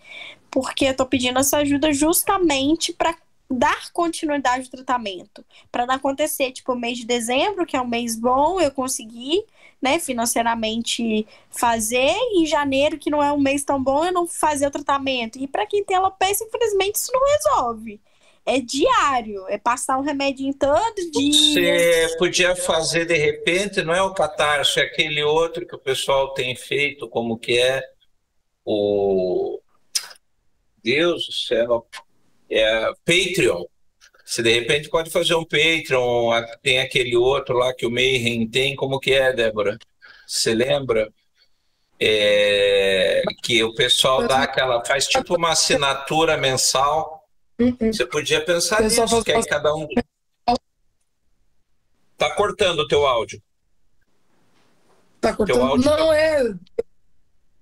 porque eu tô pedindo essa ajuda justamente para dar continuidade ao tratamento. Para não acontecer, tipo, o mês de dezembro, que é um mês bom, eu consegui, né, financeiramente fazer, e em janeiro, que não é um mês tão bom, eu não fazer o tratamento. E para quem tem alopecia, infelizmente, isso não resolve. É diário, é passar um remédio em todo dia. Você podia fazer de repente, não é o catarse, é aquele outro que o pessoal tem feito, como que é o. Deus do céu, é, Patreon. Se de repente pode fazer um Patreon, tem aquele outro lá que o Mayhem tem, como que é, Débora? Você lembra? É, que o pessoal dá aquela, faz tipo uma assinatura mensal. Uhum. Você podia pensar nisso, que aí cada um. Tá cortando o teu áudio. Tá cortando. Áudio Não, tá... é.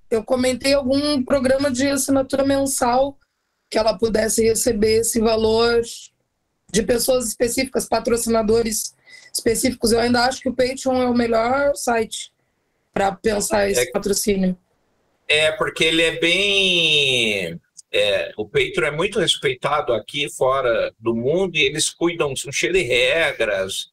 Eu comentei algum programa de assinatura mensal que ela pudesse receber esse valor de pessoas específicas, patrocinadores específicos. Eu ainda acho que o Patreon é o melhor site para pensar esse é, patrocínio. É, porque ele é bem. É, o Patreon é muito respeitado aqui fora do mundo e eles cuidam, são cheios de regras.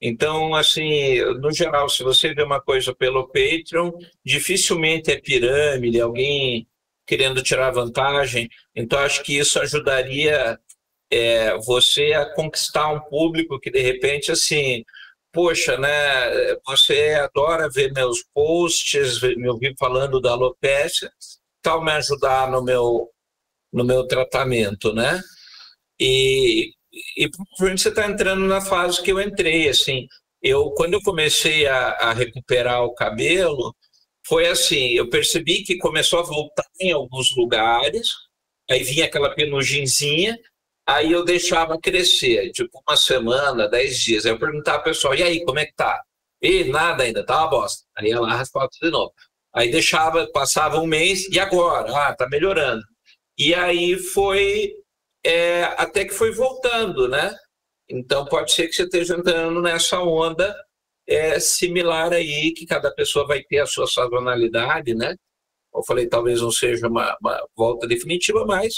Então, assim, no geral, se você vê uma coisa pelo Patreon, dificilmente é pirâmide, alguém querendo tirar vantagem. Então, acho que isso ajudaria é, você a conquistar um público que, de repente, assim, poxa, né, você adora ver meus posts, me ouvir falando da alopecia, tal me ajudar no meu, no meu tratamento, né? E, e provavelmente você está entrando na fase que eu entrei, assim, eu, quando eu comecei a, a recuperar o cabelo, foi assim, eu percebi que começou a voltar em alguns lugares, aí vinha aquela penugenzinha, aí eu deixava crescer, tipo uma semana, dez dias. Aí eu perguntava ao pessoal, e aí, como é que tá? E nada ainda, tá uma bosta. Aí ela raspava de novo. Aí deixava, passava um mês, e agora? Ah, tá melhorando. E aí foi, é, até que foi voltando, né? Então pode ser que você esteja entrando nessa onda é, similar aí, que cada pessoa vai ter a sua sazonalidade, né? Eu falei, talvez não seja uma, uma volta definitiva, mas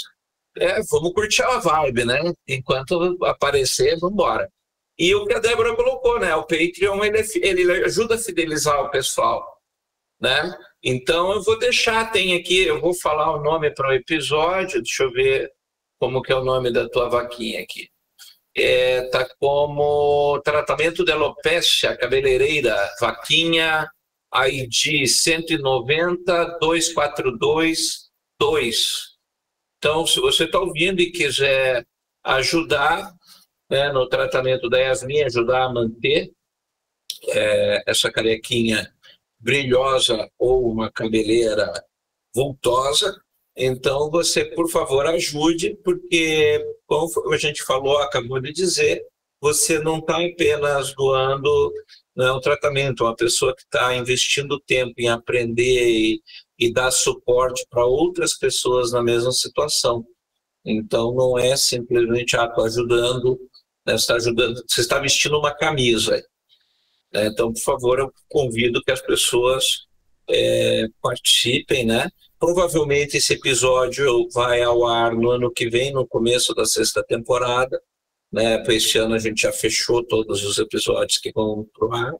é, vamos curtir a vibe, né? Enquanto aparecer, vamos embora. E o que a Débora colocou, né? O Patreon ele, ele ajuda a fidelizar o pessoal, né? Então eu vou deixar, tem aqui, eu vou falar o nome para o episódio, deixa eu ver como que é o nome da tua vaquinha aqui. É, tá como tratamento de alopecia cabeleireira, vaquinha ID 190 242 2. Então, se você está ouvindo e quiser ajudar né, no tratamento da Yasmin, ajudar a manter é, essa carequinha brilhosa ou uma cabeleira vultosa, então você, por favor, ajude, porque, como a gente falou, acabou de dizer, você não está apenas doando né, um tratamento, uma pessoa que está investindo tempo em aprender e, e dar suporte para outras pessoas na mesma situação. Então, não é simplesmente, ah, estou ajudando, né, você está ajudando, você está vestindo uma camisa. Né? Então, por favor, eu convido que as pessoas é, participem, né? Provavelmente esse episódio vai ao ar no ano que vem, no começo da sexta temporada. Né? Para este ano a gente já fechou todos os episódios que vão para o ar.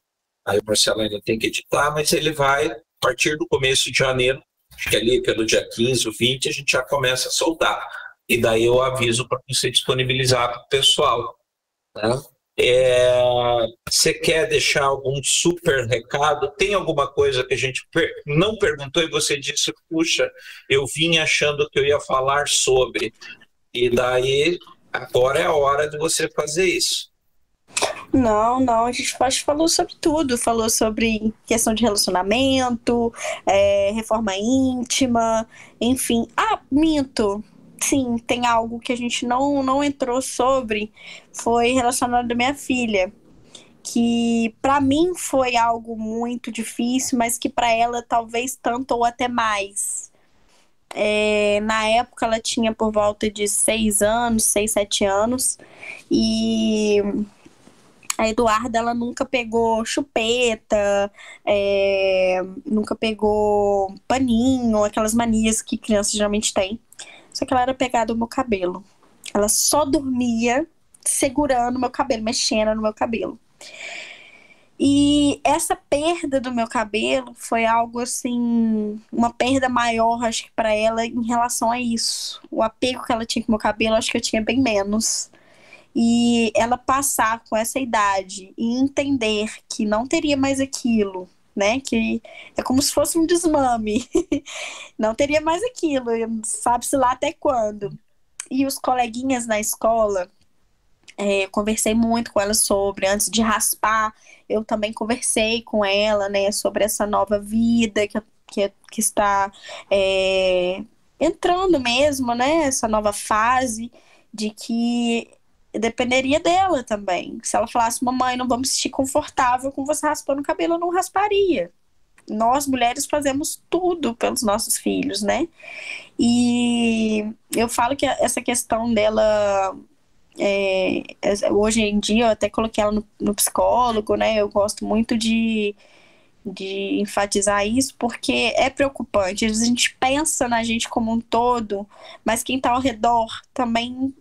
Aí o Marcelo ainda tem que editar, mas ele vai a partir do começo de janeiro, acho que ali pelo dia 15 ou 20, a gente já começa a soltar. E daí eu aviso para você disponibilizar para o pessoal. Né? É, você quer deixar algum super recado? Tem alguma coisa que a gente per não perguntou e você disse, puxa, eu vim achando que eu ia falar sobre. E daí, agora é a hora de você fazer isso. Não, não, a gente falou sobre tudo. Falou sobre questão de relacionamento, é, reforma íntima, enfim. Ah, minto. Sim, tem algo que a gente não, não entrou sobre, foi relacionado à minha filha. Que para mim foi algo muito difícil, mas que para ela talvez tanto ou até mais. É, na época ela tinha por volta de seis anos, seis, sete anos, e a Eduarda, ela nunca pegou chupeta, é, nunca pegou paninho, aquelas manias que crianças geralmente têm. Só que ela era pegada no meu cabelo. Ela só dormia segurando meu cabelo, mexendo no meu cabelo. E essa perda do meu cabelo foi algo assim, uma perda maior, acho que para ela em relação a isso. O apego que ela tinha com meu cabelo, acho que eu tinha bem menos e ela passar com essa idade e entender que não teria mais aquilo, né? Que é como se fosse um desmame. não teria mais aquilo, sabe-se lá até quando. E os coleguinhas na escola, é, conversei muito com ela sobre, antes de raspar, eu também conversei com ela, né, sobre essa nova vida que, que, que está é, entrando mesmo, né, essa nova fase de que dependeria dela também. Se ela falasse, mamãe, não vamos sentir confortável com você raspando o cabelo, eu não rasparia. Nós, mulheres, fazemos tudo pelos nossos filhos, né? E eu falo que essa questão dela. É, hoje em dia, eu até coloquei ela no, no psicólogo, né? Eu gosto muito de, de enfatizar isso, porque é preocupante. Às vezes a gente pensa na gente como um todo, mas quem está ao redor também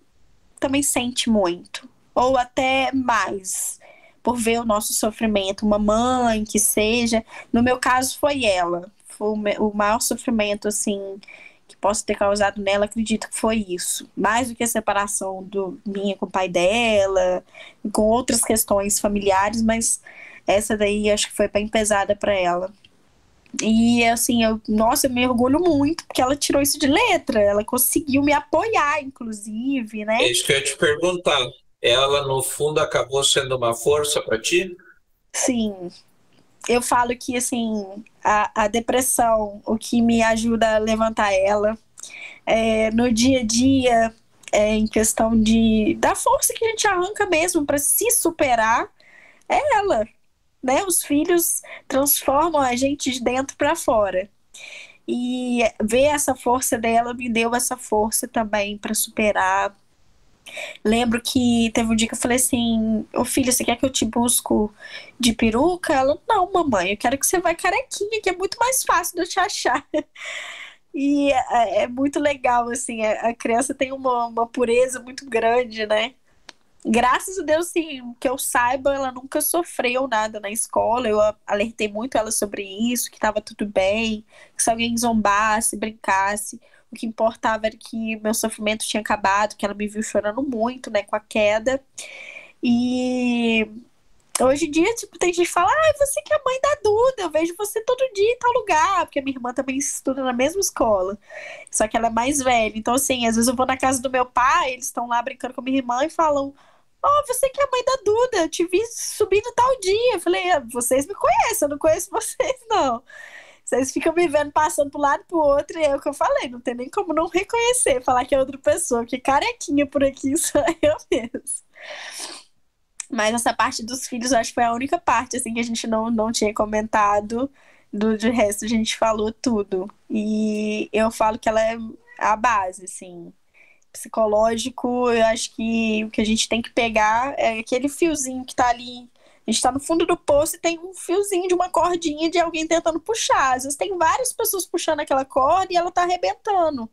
também sente muito, ou até mais, por ver o nosso sofrimento. Uma mãe que seja, no meu caso foi ela, foi o maior sofrimento assim que posso ter causado nela, acredito que foi isso. Mais do que a separação do minha com o pai dela, com outras questões familiares, mas essa daí acho que foi bem pesada para ela. E assim, eu, nossa, eu me orgulho muito, porque ela tirou isso de letra, ela conseguiu me apoiar, inclusive, né? É isso que eu ia te perguntar. Ela, no fundo, acabou sendo uma força para ti? Sim. Eu falo que, assim, a, a depressão, o que me ajuda a levantar ela, é, no dia a dia, é, em questão de da força que a gente arranca mesmo para se superar, é ela né? Os filhos transformam a gente de dentro para fora. E ver essa força dela me deu essa força também para superar. Lembro que teve um dia que eu falei assim: Ô filho, você quer que eu te busco de peruca? Ela, não, mamãe, eu quero que você vá carequinha, que é muito mais fácil de eu te achar. E é, é muito legal, assim, a, a criança tem uma, uma pureza muito grande, né? Graças a Deus, sim, que eu saiba, ela nunca sofreu nada na escola. Eu alertei muito ela sobre isso, que estava tudo bem, que se alguém zombasse, brincasse, o que importava era que meu sofrimento tinha acabado, que ela me viu chorando muito, né, com a queda. E hoje em dia, tipo, tem gente que fala, ah, você que é a mãe da Duda, eu vejo você todo dia em tal lugar, porque minha irmã também estuda na mesma escola, só que ela é mais velha. Então, assim, às vezes eu vou na casa do meu pai, eles estão lá brincando com a minha irmã e falam, Oh, você que é a mãe da Duda, eu te vi subindo tal dia. Eu falei, ah, vocês me conhecem, eu não conheço vocês, não. Vocês ficam me vendo passando pro lado pro outro, e é o que eu falei, não tem nem como não reconhecer, falar que é outra pessoa, que carequinha por aqui sou eu mesmo. Mas essa parte dos filhos, eu acho que foi a única parte, assim, que a gente não, não tinha comentado. Do, de resto, a gente falou tudo. E eu falo que ela é a base, assim psicológico, eu acho que o que a gente tem que pegar é aquele fiozinho que tá ali. A gente tá no fundo do poço e tem um fiozinho de uma cordinha de alguém tentando puxar. Às vezes tem várias pessoas puxando aquela corda e ela tá arrebentando.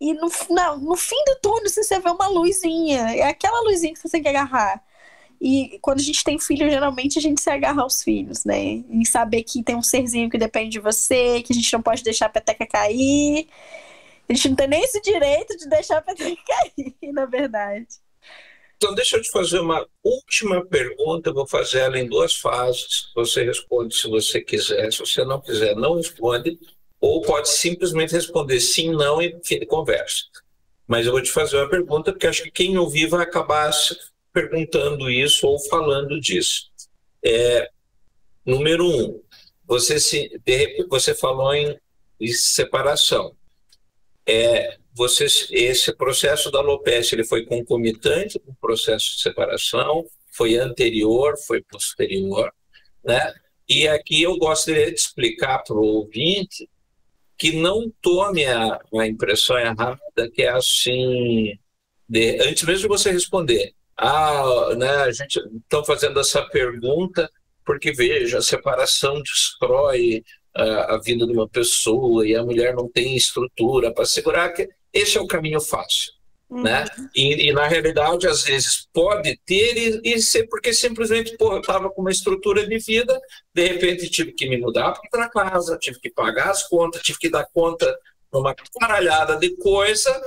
E no, não, no fim do túnel você vê uma luzinha. É aquela luzinha que você tem que agarrar. E quando a gente tem filho, geralmente a gente se agarra aos filhos, né? Em saber que tem um serzinho que depende de você, que a gente não pode deixar a peteca cair. A gente não tem nem esse direito de deixar a peteca cair, na verdade. Então, deixa eu te fazer uma última pergunta. Eu vou fazer ela em duas fases. Você responde se você quiser. Se você não quiser, não responde. Ou pode simplesmente responder sim, não e fim de conversa. Mas eu vou te fazer uma pergunta, porque acho que quem ouvir vai acabar perguntando isso ou falando disso. É, número um, você, se, você falou em, em separação é, você, esse processo da alopecia ele foi concomitante com o processo de separação, foi anterior, foi posterior, né? E aqui eu gostaria de explicar para o ouvinte que não tome a, a impressão errada, que é assim, de, antes mesmo de você responder, ah, né, a gente está fazendo essa pergunta porque veja, a separação destrói a, a vida de uma pessoa e a mulher não tem estrutura para segurar, que esse é o caminho fácil. Uhum. Né? E, e, na realidade, às vezes, pode ter e, e ser porque simplesmente, porra, eu estava com uma estrutura de vida, de repente tive que me mudar para casa, tive que pagar as contas, tive que dar conta numa caralhada de coisa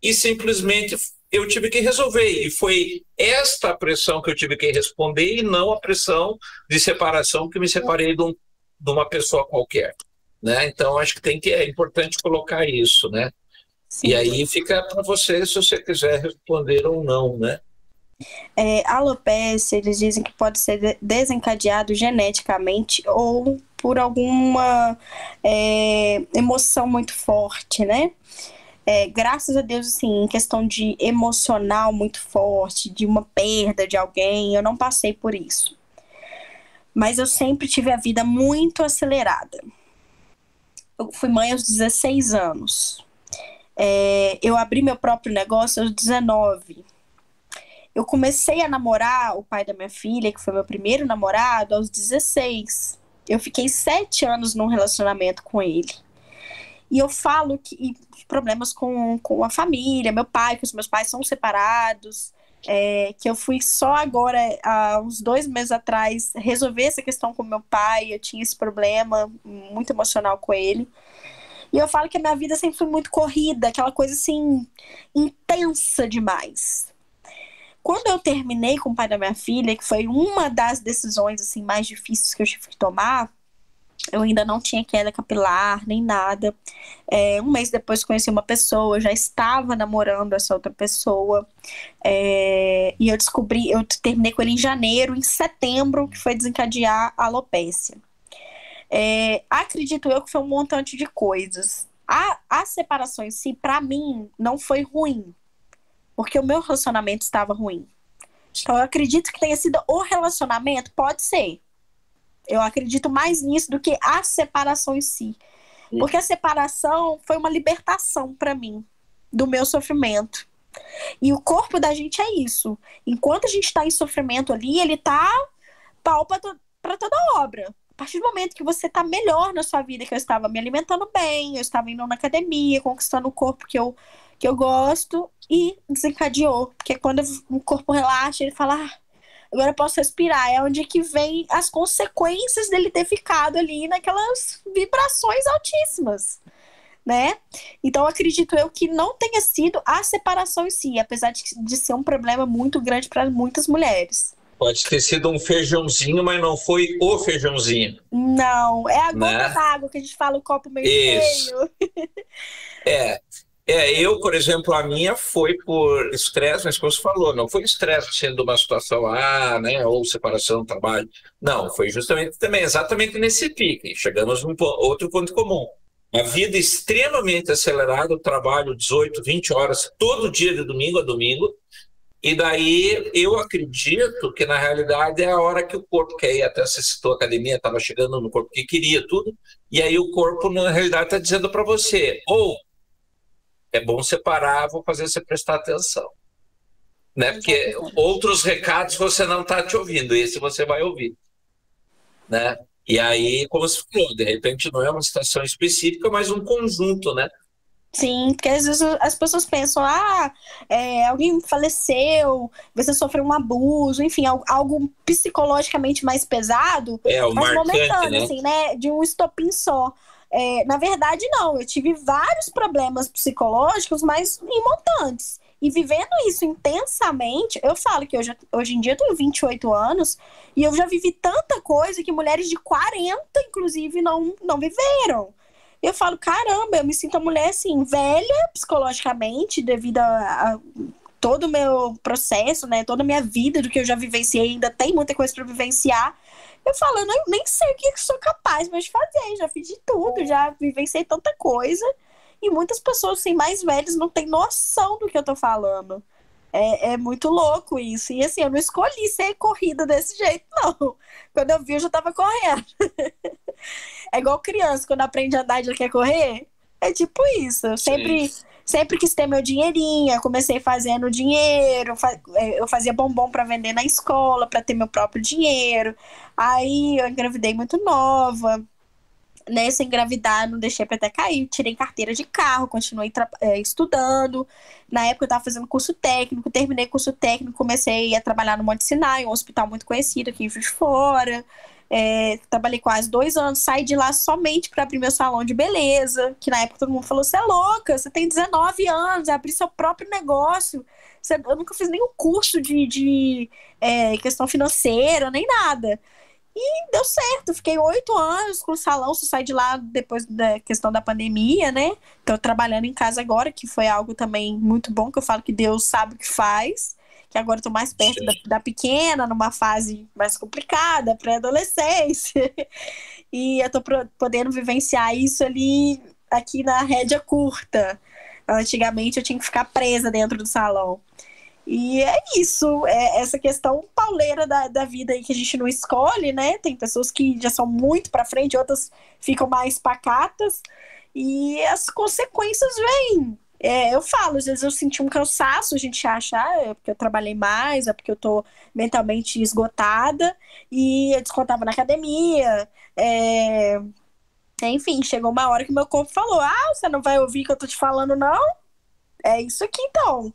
e simplesmente eu tive que resolver. E foi esta pressão que eu tive que responder e não a pressão de separação que me separei de um de uma pessoa qualquer. Né? Então, acho que tem que é importante colocar isso, né? Sim. E aí fica para você se você quiser responder ou não, né? É, alopecia, eles dizem que pode ser desencadeado geneticamente ou por alguma é, emoção muito forte, né? É, graças a Deus, assim, em questão de emocional muito forte, de uma perda de alguém, eu não passei por isso mas eu sempre tive a vida muito acelerada. Eu fui mãe aos 16 anos. É, eu abri meu próprio negócio aos 19. Eu comecei a namorar o pai da minha filha, que foi meu primeiro namorado, aos 16. Eu fiquei sete anos num relacionamento com ele. E eu falo que problemas com, com a família, meu pai, que os meus pais são separados é, que eu fui só agora, há uns dois meses atrás, resolver essa questão com meu pai. Eu tinha esse problema muito emocional com ele. E eu falo que a minha vida sempre foi muito corrida, aquela coisa assim, intensa demais. Quando eu terminei com o pai da minha filha, que foi uma das decisões assim mais difíceis que eu tive que tomar, eu ainda não tinha queda capilar, nem nada. É, um mês depois conheci uma pessoa, já estava namorando essa outra pessoa. É, e eu descobri, eu terminei com ele em janeiro, em setembro, que foi desencadear a alopecia. É, acredito eu que foi um montante de coisas. A, a separação em si, para mim, não foi ruim. Porque o meu relacionamento estava ruim. Então eu acredito que tenha sido o relacionamento, pode ser Eu acredito mais nisso do que a separação em si. Porque a separação foi uma libertação para mim do meu sofrimento. E o corpo da gente é isso. Enquanto a gente está em sofrimento ali, ele tá pau para toda obra. A partir do momento que você tá melhor na sua vida, que eu estava me alimentando bem, eu estava indo na academia, conquistando o corpo que eu, que eu gosto, e desencadeou. Porque quando o corpo relaxa, ele fala, ah, agora eu posso respirar. É onde que vem as consequências dele ter ficado ali naquelas vibrações altíssimas. Né? Então acredito eu que não tenha sido a separação em si, apesar de, de ser um problema muito grande para muitas mulheres. Pode ter sido um feijãozinho, mas não foi o feijãozinho. Não, é a gota né? d'água que a gente fala o copo meio Isso. cheio. é, é, eu, por exemplo, a minha foi por estresse, mas como você falou, não foi estresse sendo uma situação, ah, né, ou separação do trabalho. Não, foi justamente também, exatamente nesse pique. Chegamos num outro ponto comum. A vida extremamente acelerada, o trabalho 18, 20 horas, todo dia de domingo a domingo. E daí eu acredito que na realidade é a hora que o corpo quer ir, até você citou a academia, estava chegando no corpo que queria tudo, e aí o corpo na realidade está dizendo para você, ou é bom separar, vou fazer você prestar atenção. Né? Porque outros recados você não está te ouvindo, esse você vai ouvir. Né? E aí, como você falou, de repente não é uma situação específica, mas um conjunto, né? Sim, porque às vezes as pessoas pensam, ah, é, alguém faleceu, você sofreu um abuso, enfim, algo, psicologicamente mais pesado, é, o mas marcante, momentâneo, né? assim, né? De um estopim só. É, na verdade, não. Eu tive vários problemas psicológicos, mas imontantes. E vivendo isso intensamente, eu falo que hoje, hoje em dia eu tenho 28 anos e eu já vivi tanta coisa que mulheres de 40, inclusive, não, não viveram. Eu falo, caramba, eu me sinto uma mulher assim, velha psicologicamente, devido a, a todo o meu processo, né? Toda a minha vida, do que eu já vivenciei, ainda tem muita coisa para vivenciar. Eu falo, eu nem, nem sei o que sou capaz mais de fazer, já fiz de tudo, já vivenciei tanta coisa. E muitas pessoas, assim, mais velhas não têm noção do que eu tô falando. É, é, muito louco isso. E assim, eu não escolhi ser corrida desse jeito, não. Quando eu vi, eu já tava correndo. é igual criança, quando aprende a andar já quer correr. É tipo isso. Eu sempre, sempre quis ter meu dinheirinho. Eu comecei fazendo dinheiro. Eu fazia bombom para vender na escola, para ter meu próprio dinheiro. Aí eu engravidei muito nova. Nessa engravidar, não deixei para até cair. Tirei carteira de carro, continuei é, estudando. Na época eu estava fazendo curso técnico, terminei curso técnico, comecei a trabalhar no Monte Sinai, um hospital muito conhecido aqui em Juiz de Fora. É, trabalhei quase dois anos, saí de lá somente para abrir meu salão de beleza, que na época todo mundo falou: você é louca, você tem 19 anos, abrir seu próprio negócio. Você, eu nunca fiz nenhum curso de, de é, questão financeira, nem nada. E deu certo, fiquei oito anos com o salão, só saí de lá depois da questão da pandemia, né? Tô trabalhando em casa agora, que foi algo também muito bom, que eu falo que Deus sabe o que faz que agora estou mais perto da, da, pequena, numa fase mais complicada, pré-adolescência. e eu estou podendo vivenciar isso ali aqui na rédea curta. Antigamente eu tinha que ficar presa dentro do salão. E é isso, é essa questão pauleira da, da vida aí que a gente não escolhe, né? Tem pessoas que já são muito para frente, outras ficam mais pacatas. E as consequências vêm. É, eu falo, às vezes eu senti um cansaço, a gente acha, ah, é porque eu trabalhei mais, é porque eu tô mentalmente esgotada, e eu descontava na academia. É... Enfim, chegou uma hora que meu corpo falou: Ah, você não vai ouvir o que eu tô te falando, não? É isso aqui então.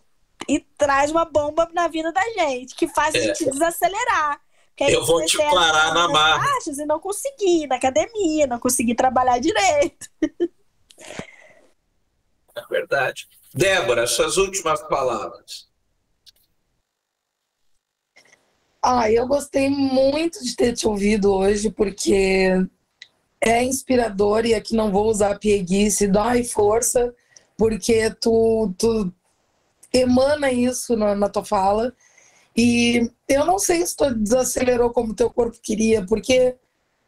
E traz uma bomba na vida da gente, que faz a gente é. desacelerar. eu vou te parar na marra. E não consegui na academia, não consegui trabalhar direito. É verdade. Débora, suas últimas palavras. Ah, eu gostei muito de ter te ouvido hoje, porque é inspirador e aqui não vou usar pieguice, dói força, porque tu, tu emana isso na, na tua fala. E eu não sei se tu desacelerou como teu corpo queria, porque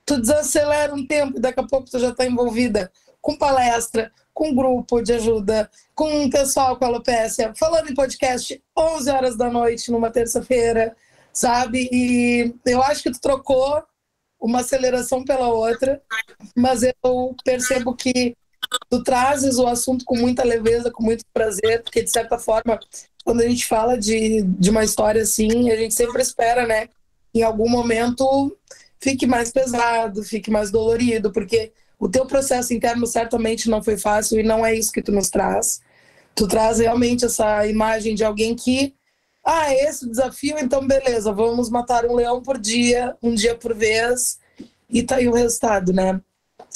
tu desacelera um tempo e daqui a pouco tu já está envolvida com palestra, com grupo de ajuda, com o pessoal com alopecia, falando em podcast 11 horas da noite numa terça-feira, sabe? E eu acho que tu trocou uma aceleração pela outra, mas eu percebo que tu trazes o assunto com muita leveza, com muito prazer, porque de certa forma, quando a gente fala de, de uma história assim, a gente sempre espera, né, em algum momento fique mais pesado, fique mais dolorido, porque o teu processo interno certamente não foi fácil e não é isso que tu nos traz. Tu traz realmente essa imagem de alguém que ah, esse desafio, então beleza, vamos matar um leão por dia, um dia por vez, e tá aí o resultado, né?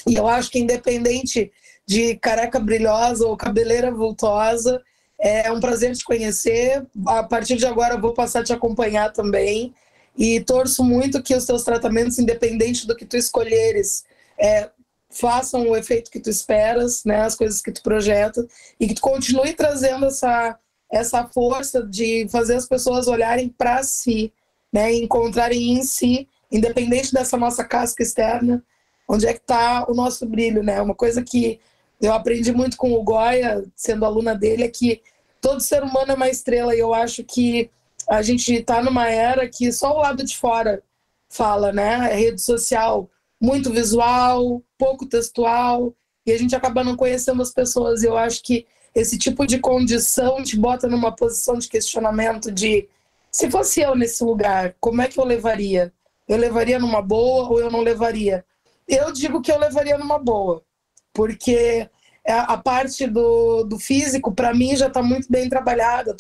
E eu acho que independente de careca brilhosa ou cabeleira vultosa, é um prazer te conhecer. A partir de agora vou passar a te acompanhar também. E torço muito que os teus tratamentos, independente do que tu escolheres, é, façam o efeito que tu esperas, né, as coisas que tu projeta, e que tu continue trazendo essa essa força de fazer as pessoas olharem para si, né, encontrarem em si, independente dessa nossa casca externa, onde é que está o nosso brilho, né? Uma coisa que eu aprendi muito com o Goya, sendo aluna dele, é que todo ser humano é uma estrela e eu acho que a gente está numa era que só o lado de fora fala, né? É rede social muito visual, pouco textual, e a gente acaba não conhecendo as pessoas. Eu acho que esse tipo de condição te bota numa posição de questionamento de se fosse eu nesse lugar, como é que eu levaria? Eu levaria numa boa ou eu não levaria? Eu digo que eu levaria numa boa, porque a parte do, do físico, para mim, já está muito bem trabalhada,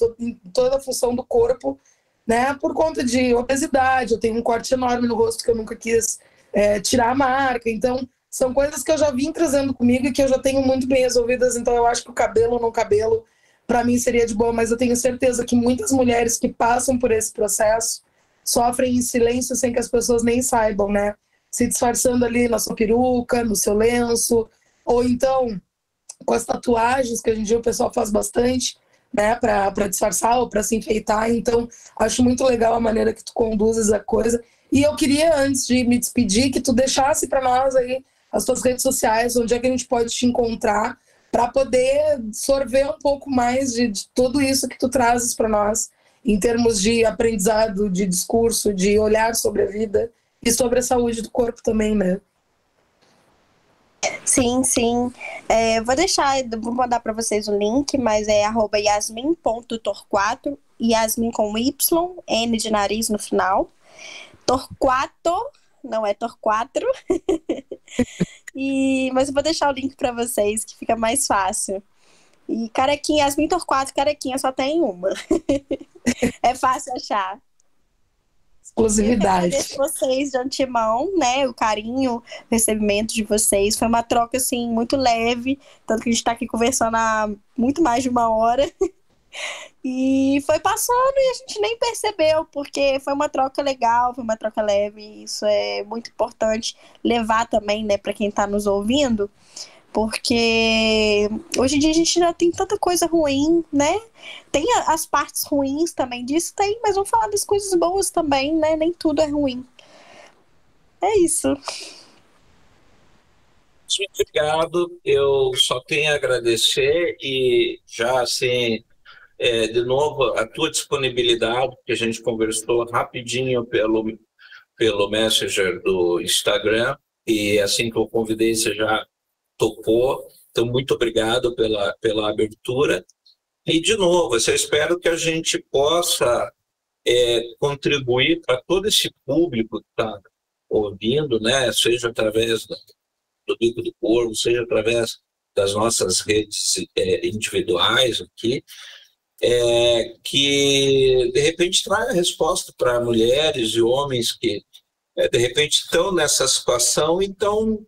toda a função do corpo, né? Por conta de obesidade, eu tenho um corte enorme no rosto que eu nunca quis é, tirar a marca, então são coisas que eu já vim trazendo comigo e que eu já tenho muito bem resolvidas, então eu acho que o cabelo não cabelo, para mim seria de boa, mas eu tenho certeza que muitas mulheres que passam por esse processo sofrem em silêncio sem que as pessoas nem saibam, né? Se disfarçando ali na sua peruca, no seu lenço, ou então com as tatuagens, que hoje em dia o pessoal faz bastante, né, para disfarçar ou para se enfeitar. Então, acho muito legal a maneira que tu conduzes a coisa. E eu queria, antes de me despedir, que tu deixasse para nós aí as tuas redes sociais, onde é que a gente pode te encontrar para poder sorver um pouco mais de, de tudo isso que tu trazes para nós em termos de aprendizado, de discurso, de olhar sobre a vida e sobre a saúde do corpo também, né? Sim, sim. É, vou deixar, vou mandar para vocês o link, mas é arroba yasmin.torquato, Yasmin com Y, N de nariz no final. Torquato não é Torquatro. e, mas eu vou deixar o link para vocês, que fica mais fácil. E carequinha, Yasmin Torquato, carequinha só tem uma. é fácil achar. Exclusividade. Eu vocês de antemão, né? O carinho, o recebimento de vocês. Foi uma troca, assim, muito leve. Tanto que a gente está aqui conversando há muito mais de uma hora. E foi passando e a gente nem percebeu, porque foi uma troca legal, foi uma troca leve. Isso é muito importante levar também, né, para quem está nos ouvindo, porque hoje em dia a gente já tem tanta coisa ruim, né? Tem as partes ruins também disso, tem, mas vamos falar das coisas boas também, né? Nem tudo é ruim. É isso. Muito obrigado. Eu só tenho a agradecer e já assim é, de novo, a tua disponibilidade, que a gente conversou rapidinho pelo, pelo Messenger do Instagram, e assim que eu convidei, você já topou. Então, muito obrigado pela, pela abertura. E, de novo, eu espero que a gente possa é, contribuir para todo esse público que está ouvindo, né? seja através do Bico do Corvo, seja através das nossas redes é, individuais aqui, é, que de repente traz a resposta para mulheres e homens que é, de repente estão nessa situação e estão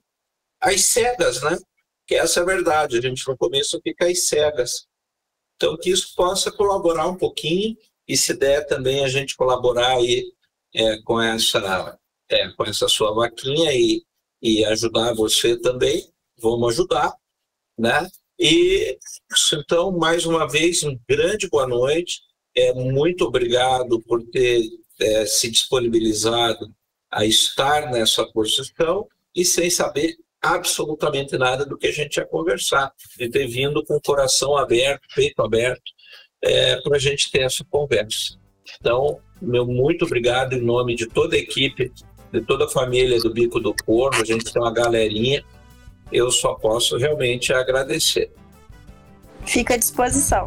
às cegas, né? Que essa é a verdade, a gente no começo fica às cegas. Então que isso possa colaborar um pouquinho e se der também a gente colaborar aí é, com essa é, com essa sua vaquinha e, e ajudar você também, vamos ajudar, né? E então, mais uma vez, um grande boa noite. É, muito obrigado por ter é, se disponibilizado a estar nessa posição e sem saber absolutamente nada do que a gente ia conversar, de ter vindo com o coração aberto, peito aberto, é, para a gente ter essa conversa. Então, meu muito obrigado em nome de toda a equipe de toda a família do Bico do Corvo, a gente tem uma galerinha, eu só posso realmente agradecer. Fica à disposição.